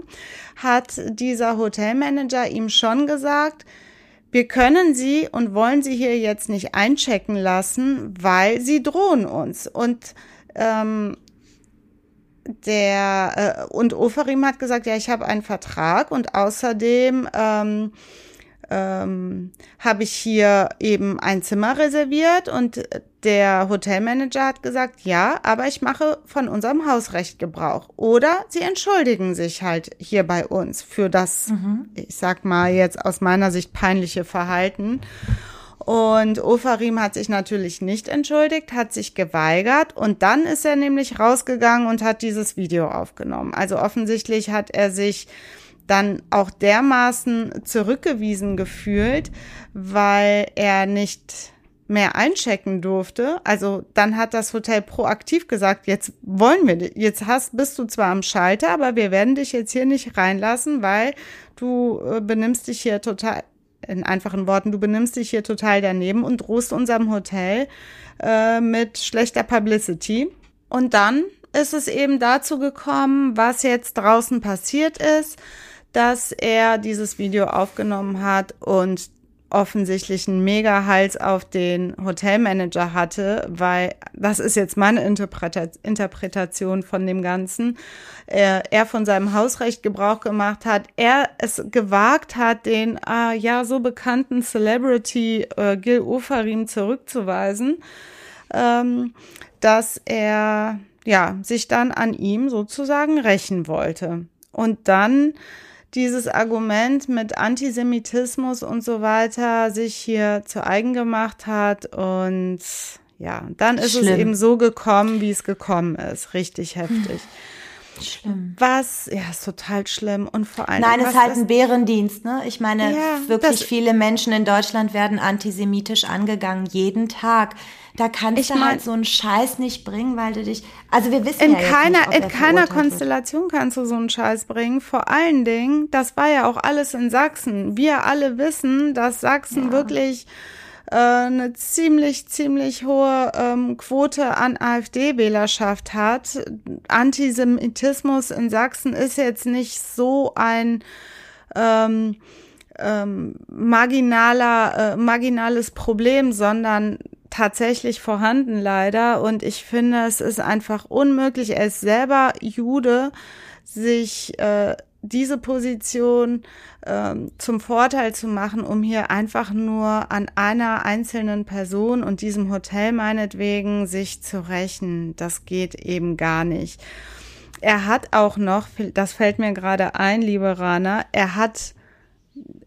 hat dieser Hotelmanager ihm schon gesagt, wir können sie und wollen sie hier jetzt nicht einchecken lassen, weil sie drohen uns. Und ähm, der äh, und Oferim hat gesagt, ja, ich habe einen Vertrag und außerdem ähm, ähm, habe ich hier eben ein Zimmer reserviert und der Hotelmanager hat gesagt, ja, aber ich mache von unserem Hausrecht Gebrauch. Oder sie entschuldigen sich halt hier bei uns für das, mhm. ich sag mal jetzt aus meiner Sicht peinliche Verhalten. Und Ofarim hat sich natürlich nicht entschuldigt, hat sich geweigert und dann ist er nämlich rausgegangen und hat dieses Video aufgenommen. Also offensichtlich hat er sich dann auch dermaßen zurückgewiesen gefühlt, weil er nicht mehr einchecken durfte. Also dann hat das Hotel proaktiv gesagt, jetzt wollen wir, jetzt hast, bist du zwar am Schalter, aber wir werden dich jetzt hier nicht reinlassen, weil du äh, benimmst dich hier total, in einfachen Worten, du benimmst dich hier total daneben und drohst unserem Hotel äh, mit schlechter Publicity. Und dann ist es eben dazu gekommen, was jetzt draußen passiert ist dass er dieses Video aufgenommen hat und offensichtlich einen Mega-Hals auf den Hotelmanager hatte, weil das ist jetzt meine Interpreta Interpretation von dem Ganzen. Er, von seinem Hausrecht Gebrauch gemacht hat, er es gewagt hat, den äh, ja so bekannten Celebrity äh, Gil Ofarim zurückzuweisen, ähm, dass er ja sich dann an ihm sozusagen rächen wollte. Und dann dieses Argument mit Antisemitismus und so weiter sich hier zu eigen gemacht hat und ja, dann ist Schlimm. es eben so gekommen, wie es gekommen ist. Richtig heftig. Schlimm. Was, ja, ist total schlimm und vor allem. Nein, es ist halt ein Bärendienst, ne? Ich meine, ja, wirklich viele Menschen in Deutschland werden antisemitisch angegangen, jeden Tag. Da kannst ich du mein, halt so einen Scheiß nicht bringen, weil du dich, also wir wissen in ja keiner, nicht, in keiner Konstellation wird. kannst du so einen Scheiß bringen. Vor allen Dingen, das war ja auch alles in Sachsen. Wir alle wissen, dass Sachsen ja. wirklich äh, eine ziemlich, ziemlich hohe ähm, Quote an AfD-Wählerschaft hat. Antisemitismus in Sachsen ist jetzt nicht so ein ähm, ähm, marginaler, äh, marginales Problem, sondern tatsächlich vorhanden leider. Und ich finde, es ist einfach unmöglich. Er ist selber Jude, sich äh, diese Position ähm, zum Vorteil zu machen, um hier einfach nur an einer einzelnen Person und diesem Hotel meinetwegen sich zu rächen. Das geht eben gar nicht. Er hat auch noch, das fällt mir gerade ein, liebe Rana, er hat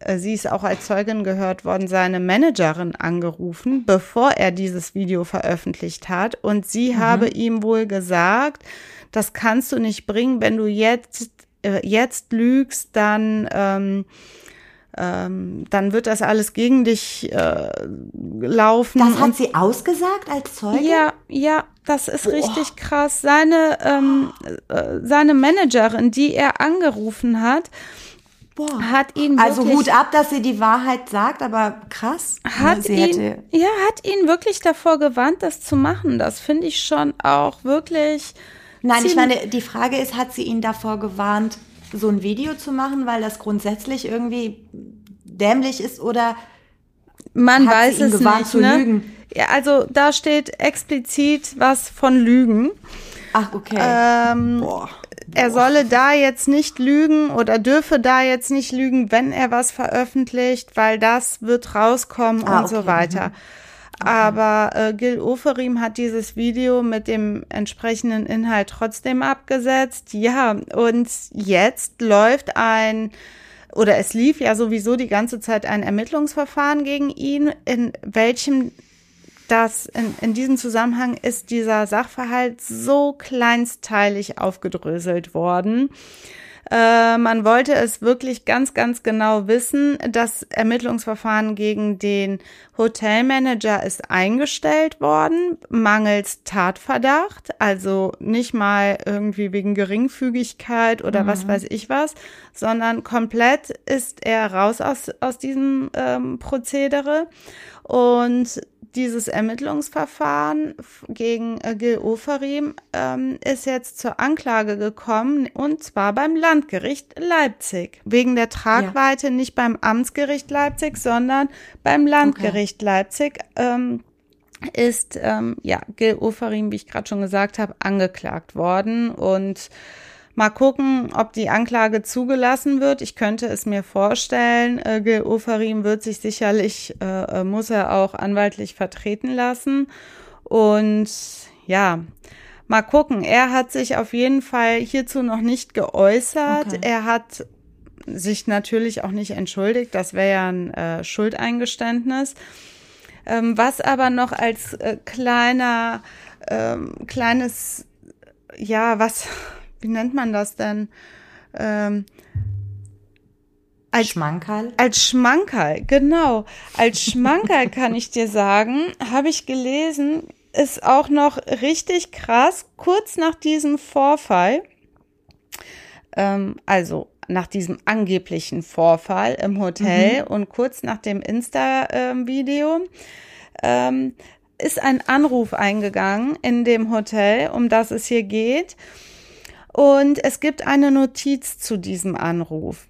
äh, sie ist auch als Zeugin gehört worden, seine Managerin angerufen, bevor er dieses Video veröffentlicht hat. Und sie mhm. habe ihm wohl gesagt, das kannst du nicht bringen, wenn du jetzt, äh, jetzt lügst, dann, ähm, ähm, dann wird das alles gegen dich äh, laufen. Das hat sie ausgesagt als Zeugin? Ja, ja, das ist oh. richtig krass. Seine, ähm, äh, seine Managerin, die er angerufen hat, Boah. Hat ihn also Hut ab, dass sie die Wahrheit sagt, aber krass. Hat sie ihn, ja, hat ihn wirklich davor gewarnt, das zu machen. Das finde ich schon auch wirklich. Nein, ich meine, die Frage ist, hat sie ihn davor gewarnt, so ein Video zu machen, weil das grundsätzlich irgendwie dämlich ist oder man hat weiß sie ihn es gewarnt nicht, zu ne? lügen? Ja, also da steht explizit was von Lügen. Ach, okay. Ähm, Boah er solle da jetzt nicht lügen oder dürfe da jetzt nicht lügen, wenn er was veröffentlicht, weil das wird rauskommen ah, und okay. so weiter. Mhm. Aber äh, Gil Oferim hat dieses Video mit dem entsprechenden Inhalt trotzdem abgesetzt. Ja, und jetzt läuft ein oder es lief ja sowieso die ganze Zeit ein Ermittlungsverfahren gegen ihn, in welchem dass in, in diesem Zusammenhang ist dieser Sachverhalt so kleinsteilig aufgedröselt worden. Äh, man wollte es wirklich ganz, ganz genau wissen. Das Ermittlungsverfahren gegen den Hotelmanager ist eingestellt worden, mangels Tatverdacht, also nicht mal irgendwie wegen Geringfügigkeit oder mhm. was weiß ich was, sondern komplett ist er raus aus, aus diesem ähm, Prozedere. Und dieses Ermittlungsverfahren gegen äh, Gil Oferim ähm, ist jetzt zur Anklage gekommen und zwar beim Landgericht Leipzig. Wegen der Tragweite ja. nicht beim Amtsgericht Leipzig, sondern beim Landgericht okay. Leipzig. Ähm, ist ähm, ja Gil Oferim, wie ich gerade schon gesagt habe, angeklagt worden und Mal gucken, ob die Anklage zugelassen wird. Ich könnte es mir vorstellen. Äh, Gil Oferim wird sich sicherlich, äh, äh, muss er auch anwaltlich vertreten lassen. Und ja, mal gucken. Er hat sich auf jeden Fall hierzu noch nicht geäußert. Okay. Er hat sich natürlich auch nicht entschuldigt. Das wäre ja ein äh, Schuldeingeständnis. Ähm, was aber noch als äh, kleiner, ähm, kleines, ja, was, wie nennt man das denn? Ähm, als Schmankerl? Als Schmankerl, genau. Als Schmankerl kann ich dir sagen, habe ich gelesen, ist auch noch richtig krass, kurz nach diesem Vorfall, ähm, also nach diesem angeblichen Vorfall im Hotel mhm. und kurz nach dem Insta-Video, ähm, ist ein Anruf eingegangen in dem Hotel, um das es hier geht. Und es gibt eine Notiz zu diesem Anruf.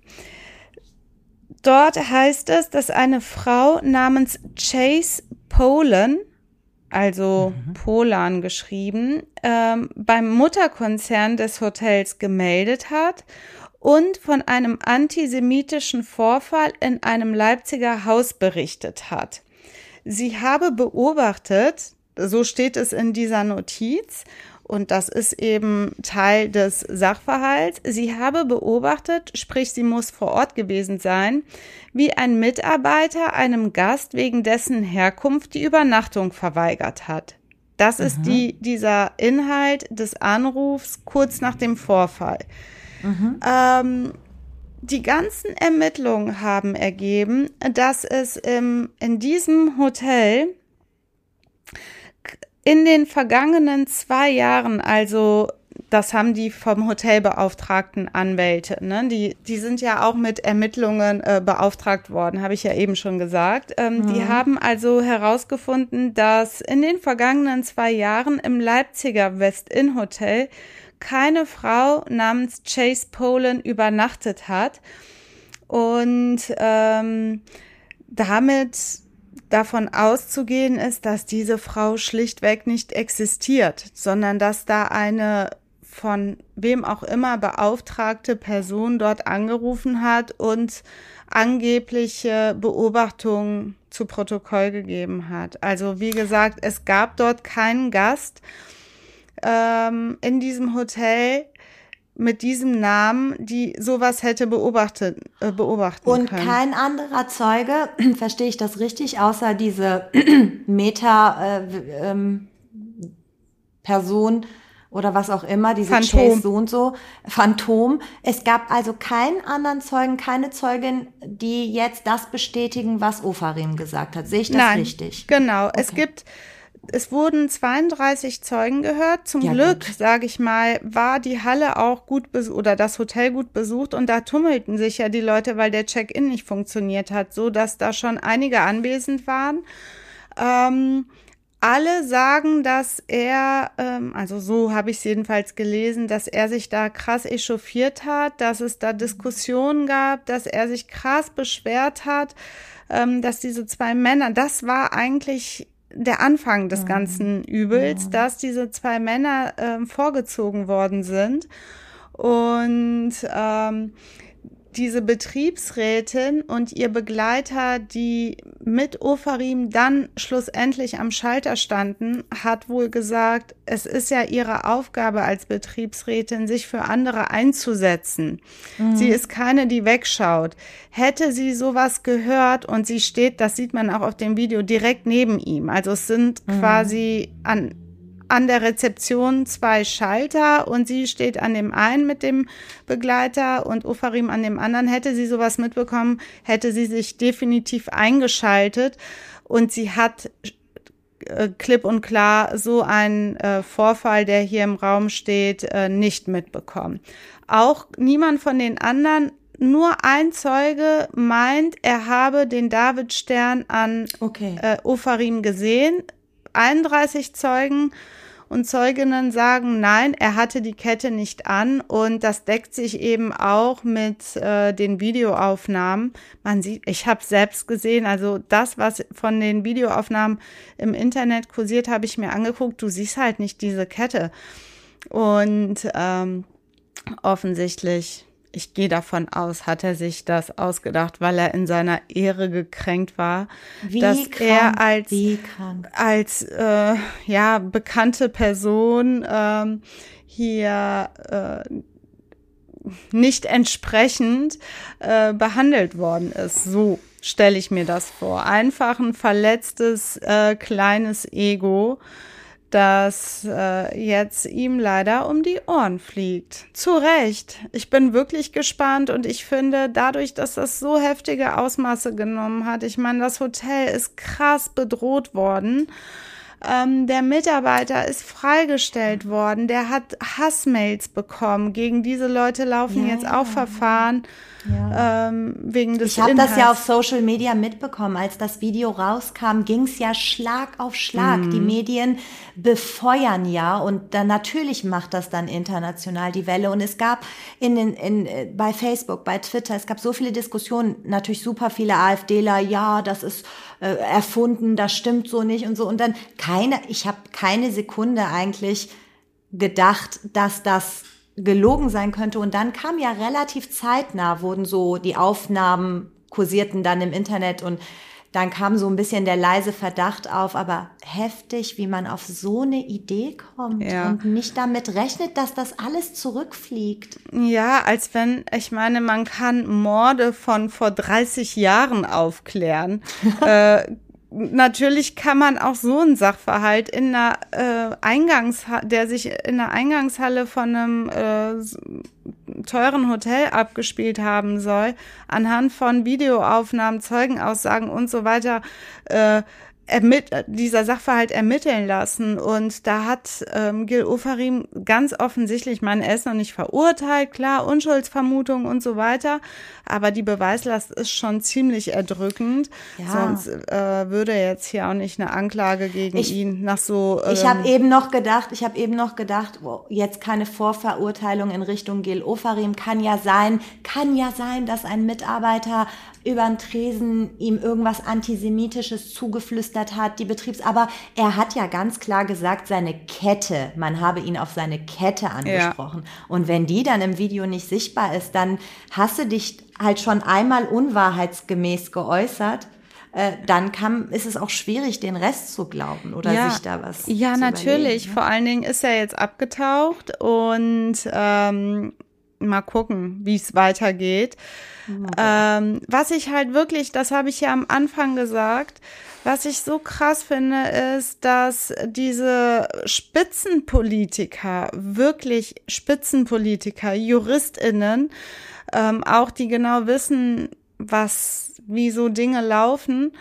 Dort heißt es, dass eine Frau namens Chase Polan, also mhm. Polan geschrieben, ähm, beim Mutterkonzern des Hotels gemeldet hat und von einem antisemitischen Vorfall in einem Leipziger Haus berichtet hat. Sie habe beobachtet, so steht es in dieser Notiz, und das ist eben Teil des Sachverhalts. Sie habe beobachtet, sprich sie muss vor Ort gewesen sein, wie ein Mitarbeiter einem Gast wegen dessen Herkunft die Übernachtung verweigert hat. Das mhm. ist die, dieser Inhalt des Anrufs kurz nach dem Vorfall. Mhm. Ähm, die ganzen Ermittlungen haben ergeben, dass es im, in diesem Hotel in den vergangenen zwei Jahren, also das haben die vom Hotel beauftragten Anwälte, ne? die, die sind ja auch mit Ermittlungen äh, beauftragt worden, habe ich ja eben schon gesagt. Ähm, mhm. Die haben also herausgefunden, dass in den vergangenen zwei Jahren im Leipziger West-Inn Hotel keine Frau namens Chase Poland übernachtet hat. Und ähm, damit davon auszugehen ist, dass diese Frau schlichtweg nicht existiert, sondern dass da eine von wem auch immer beauftragte Person dort angerufen hat und angebliche Beobachtungen zu Protokoll gegeben hat. Also wie gesagt, es gab dort keinen Gast ähm, in diesem Hotel, mit diesem Namen, die sowas hätte beobachtet, äh, beobachten Und können. Und kein anderer Zeuge, verstehe ich das richtig, außer diese Meta äh, ähm, Person oder was auch immer, diese Phantom. Chase so und so, Phantom. Es gab also keinen anderen Zeugen, keine Zeugin, die jetzt das bestätigen, was Ofarim gesagt hat. Sehe ich das Nein, richtig? Genau. Okay. Es gibt es wurden 32 Zeugen gehört. Zum ja, Glück, sage ich mal, war die Halle auch gut oder das Hotel gut besucht und da tummelten sich ja die Leute, weil der Check-in nicht funktioniert hat, so dass da schon einige anwesend waren. Ähm, alle sagen, dass er, ähm, also so habe ich es jedenfalls gelesen, dass er sich da krass echauffiert hat, dass es da Diskussionen gab, dass er sich krass beschwert hat, ähm, dass diese zwei Männer, das war eigentlich der Anfang des mhm. ganzen Übels, ja. dass diese zwei Männer ähm, vorgezogen worden sind. Und ähm, diese Betriebsrätin und ihr Begleiter, die mit Ofarim dann schlussendlich am Schalter standen, hat wohl gesagt, es ist ja ihre Aufgabe als Betriebsrätin, sich für andere einzusetzen. Mhm. Sie ist keine, die wegschaut. Hätte sie sowas gehört und sie steht, das sieht man auch auf dem Video, direkt neben ihm. Also es sind mhm. quasi an an der Rezeption zwei Schalter und sie steht an dem einen mit dem Begleiter und Ofarim an dem anderen. Hätte sie sowas mitbekommen, hätte sie sich definitiv eingeschaltet und sie hat äh, klipp und klar so einen äh, Vorfall, der hier im Raum steht, äh, nicht mitbekommen. Auch niemand von den anderen nur ein Zeuge meint, er habe den Davidstern an okay. äh, Ofarim gesehen. 31 Zeugen und Zeuginnen sagen, nein, er hatte die Kette nicht an und das deckt sich eben auch mit äh, den Videoaufnahmen. Man sieht, ich habe selbst gesehen, also das, was von den Videoaufnahmen im Internet kursiert, habe ich mir angeguckt. Du siehst halt nicht diese Kette und ähm, offensichtlich ich gehe davon aus, hat er sich das ausgedacht, weil er in seiner Ehre gekränkt war, wie dass krank, er als als äh, ja bekannte Person ähm, hier äh, nicht entsprechend äh, behandelt worden ist. So stelle ich mir das vor. Einfach ein verletztes äh, kleines Ego das äh, jetzt ihm leider um die Ohren fliegt. Zu Recht. Ich bin wirklich gespannt und ich finde, dadurch, dass das so heftige Ausmaße genommen hat, ich meine, das Hotel ist krass bedroht worden. Ähm, der Mitarbeiter ist freigestellt worden, der hat Hassmails bekommen. Gegen diese Leute laufen ja, jetzt auch Verfahren. Ja. Ähm, wegen des ich habe das ja auf Social Media mitbekommen. Als das Video rauskam, ging es ja Schlag auf Schlag. Mhm. Die Medien befeuern ja und dann natürlich macht das dann international die Welle. Und es gab in den, in, äh, bei Facebook, bei Twitter, es gab so viele Diskussionen, natürlich super viele AfDler, ja, das ist äh, erfunden, das stimmt so nicht und so. Und dann keine, ich habe keine Sekunde eigentlich gedacht, dass das gelogen sein könnte. Und dann kam ja relativ zeitnah, wurden so die Aufnahmen kursierten dann im Internet und dann kam so ein bisschen der leise Verdacht auf, aber heftig, wie man auf so eine Idee kommt ja. und nicht damit rechnet, dass das alles zurückfliegt. Ja, als wenn, ich meine, man kann Morde von vor 30 Jahren aufklären. äh, natürlich kann man auch so einen Sachverhalt in einer äh, Eingangshalle, der sich in einer Eingangshalle von einem äh, teuren Hotel abgespielt haben soll, anhand von Videoaufnahmen, Zeugenaussagen und so weiter äh, dieser Sachverhalt ermitteln lassen. Und da hat ähm, Gil Ofarim ganz offensichtlich, man er ist noch nicht verurteilt, klar, Unschuldsvermutung und so weiter, aber die Beweislast ist schon ziemlich erdrückend. Ja. Sonst äh, würde jetzt hier auch nicht eine Anklage gegen ich, ihn nach so. Ähm, ich habe eben noch gedacht, ich habe eben noch gedacht, oh, jetzt keine Vorverurteilung in Richtung Gil Ofarim kann ja sein, kann ja sein, dass ein Mitarbeiter über den Tresen ihm irgendwas Antisemitisches zugeflüstert hat, die Betriebs, aber er hat ja ganz klar gesagt, seine Kette, man habe ihn auf seine Kette angesprochen. Ja. Und wenn die dann im Video nicht sichtbar ist, dann hasse dich halt schon einmal unwahrheitsgemäß geäußert äh, dann kann, ist es auch schwierig, den Rest zu glauben oder ja, sich da was Ja, natürlich. Ne? Vor allen Dingen ist er jetzt abgetaucht und ähm, mal gucken, wie es weitergeht. Okay. Ähm, was ich halt wirklich, das habe ich ja am Anfang gesagt, was ich so krass finde, ist, dass diese Spitzenpolitiker, wirklich Spitzenpolitiker, JuristInnen, ähm, auch die genau wissen, was, wie so Dinge laufen,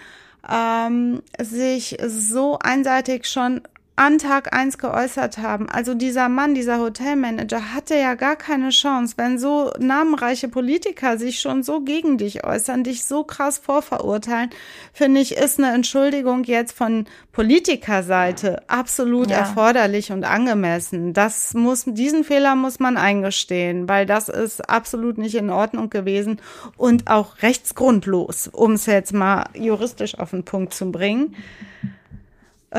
ähm, sich so einseitig schon an Tag eins geäußert haben. Also dieser Mann, dieser Hotelmanager hatte ja gar keine Chance, wenn so namenreiche Politiker sich schon so gegen dich äußern, dich so krass vorverurteilen, finde ich, ist eine Entschuldigung jetzt von Politikerseite absolut ja. erforderlich und angemessen. Das muss, diesen Fehler muss man eingestehen, weil das ist absolut nicht in Ordnung gewesen und auch rechtsgrundlos, um es jetzt mal juristisch auf den Punkt zu bringen.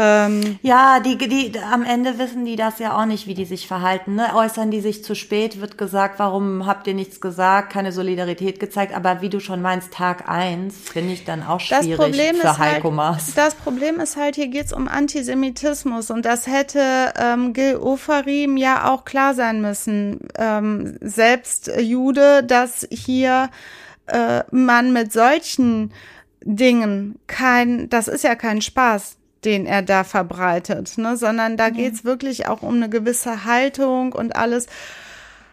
Ähm, ja, die, die, am Ende wissen die das ja auch nicht, wie die sich verhalten. Ne? Äußern die sich zu spät, wird gesagt, warum habt ihr nichts gesagt, keine Solidarität gezeigt. Aber wie du schon meinst, Tag eins finde ich dann auch schwierig das Problem für ist Heiko halt, Maas. Das Problem ist halt, hier geht's um Antisemitismus und das hätte ähm, Gil Ofarim ja auch klar sein müssen. Ähm, selbst Jude, dass hier äh, man mit solchen Dingen kein, das ist ja kein Spaß den er da verbreitet, ne? sondern da geht's wirklich auch um eine gewisse Haltung und alles.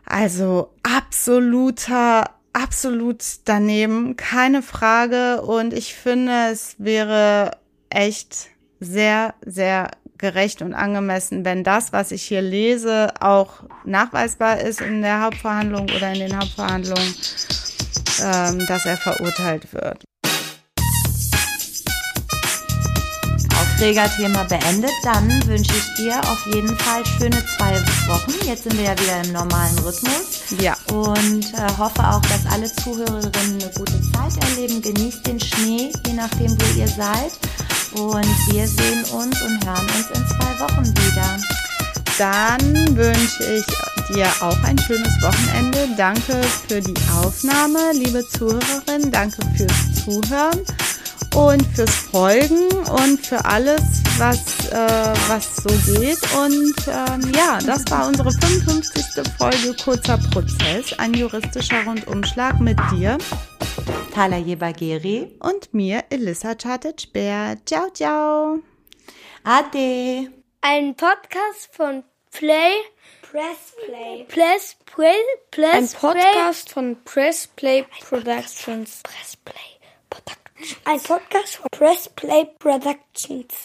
Also absoluter, absolut daneben, keine Frage. Und ich finde, es wäre echt sehr, sehr gerecht und angemessen, wenn das, was ich hier lese, auch nachweisbar ist in der Hauptverhandlung oder in den Hauptverhandlungen, ähm, dass er verurteilt wird. Aufregerthema beendet, dann wünsche ich dir auf jeden Fall schöne zwei Wochen. Jetzt sind wir ja wieder im normalen Rhythmus. Ja. Und äh, hoffe auch, dass alle Zuhörerinnen eine gute Zeit erleben. Genießt den Schnee, je nachdem, wo ihr seid. Und wir sehen uns und hören uns in zwei Wochen wieder. Dann wünsche ich dir auch ein schönes Wochenende. Danke für die Aufnahme, liebe Zuhörerin. Danke fürs Zuhören und fürs Folgen und für alles, was, äh, was so geht. Und ähm, ja, das war unsere 55. Folge Kurzer Prozess, ein juristischer Rundumschlag mit dir. Thala Jebageri und mir, Elissa Chartic-Bär. Ciao, ciao. Ade. Ein Podcast von Play. Press Play. Press Play. Press Ein Podcast von Press Play Productions. Press Play. Ein Podcast von Press Play Productions.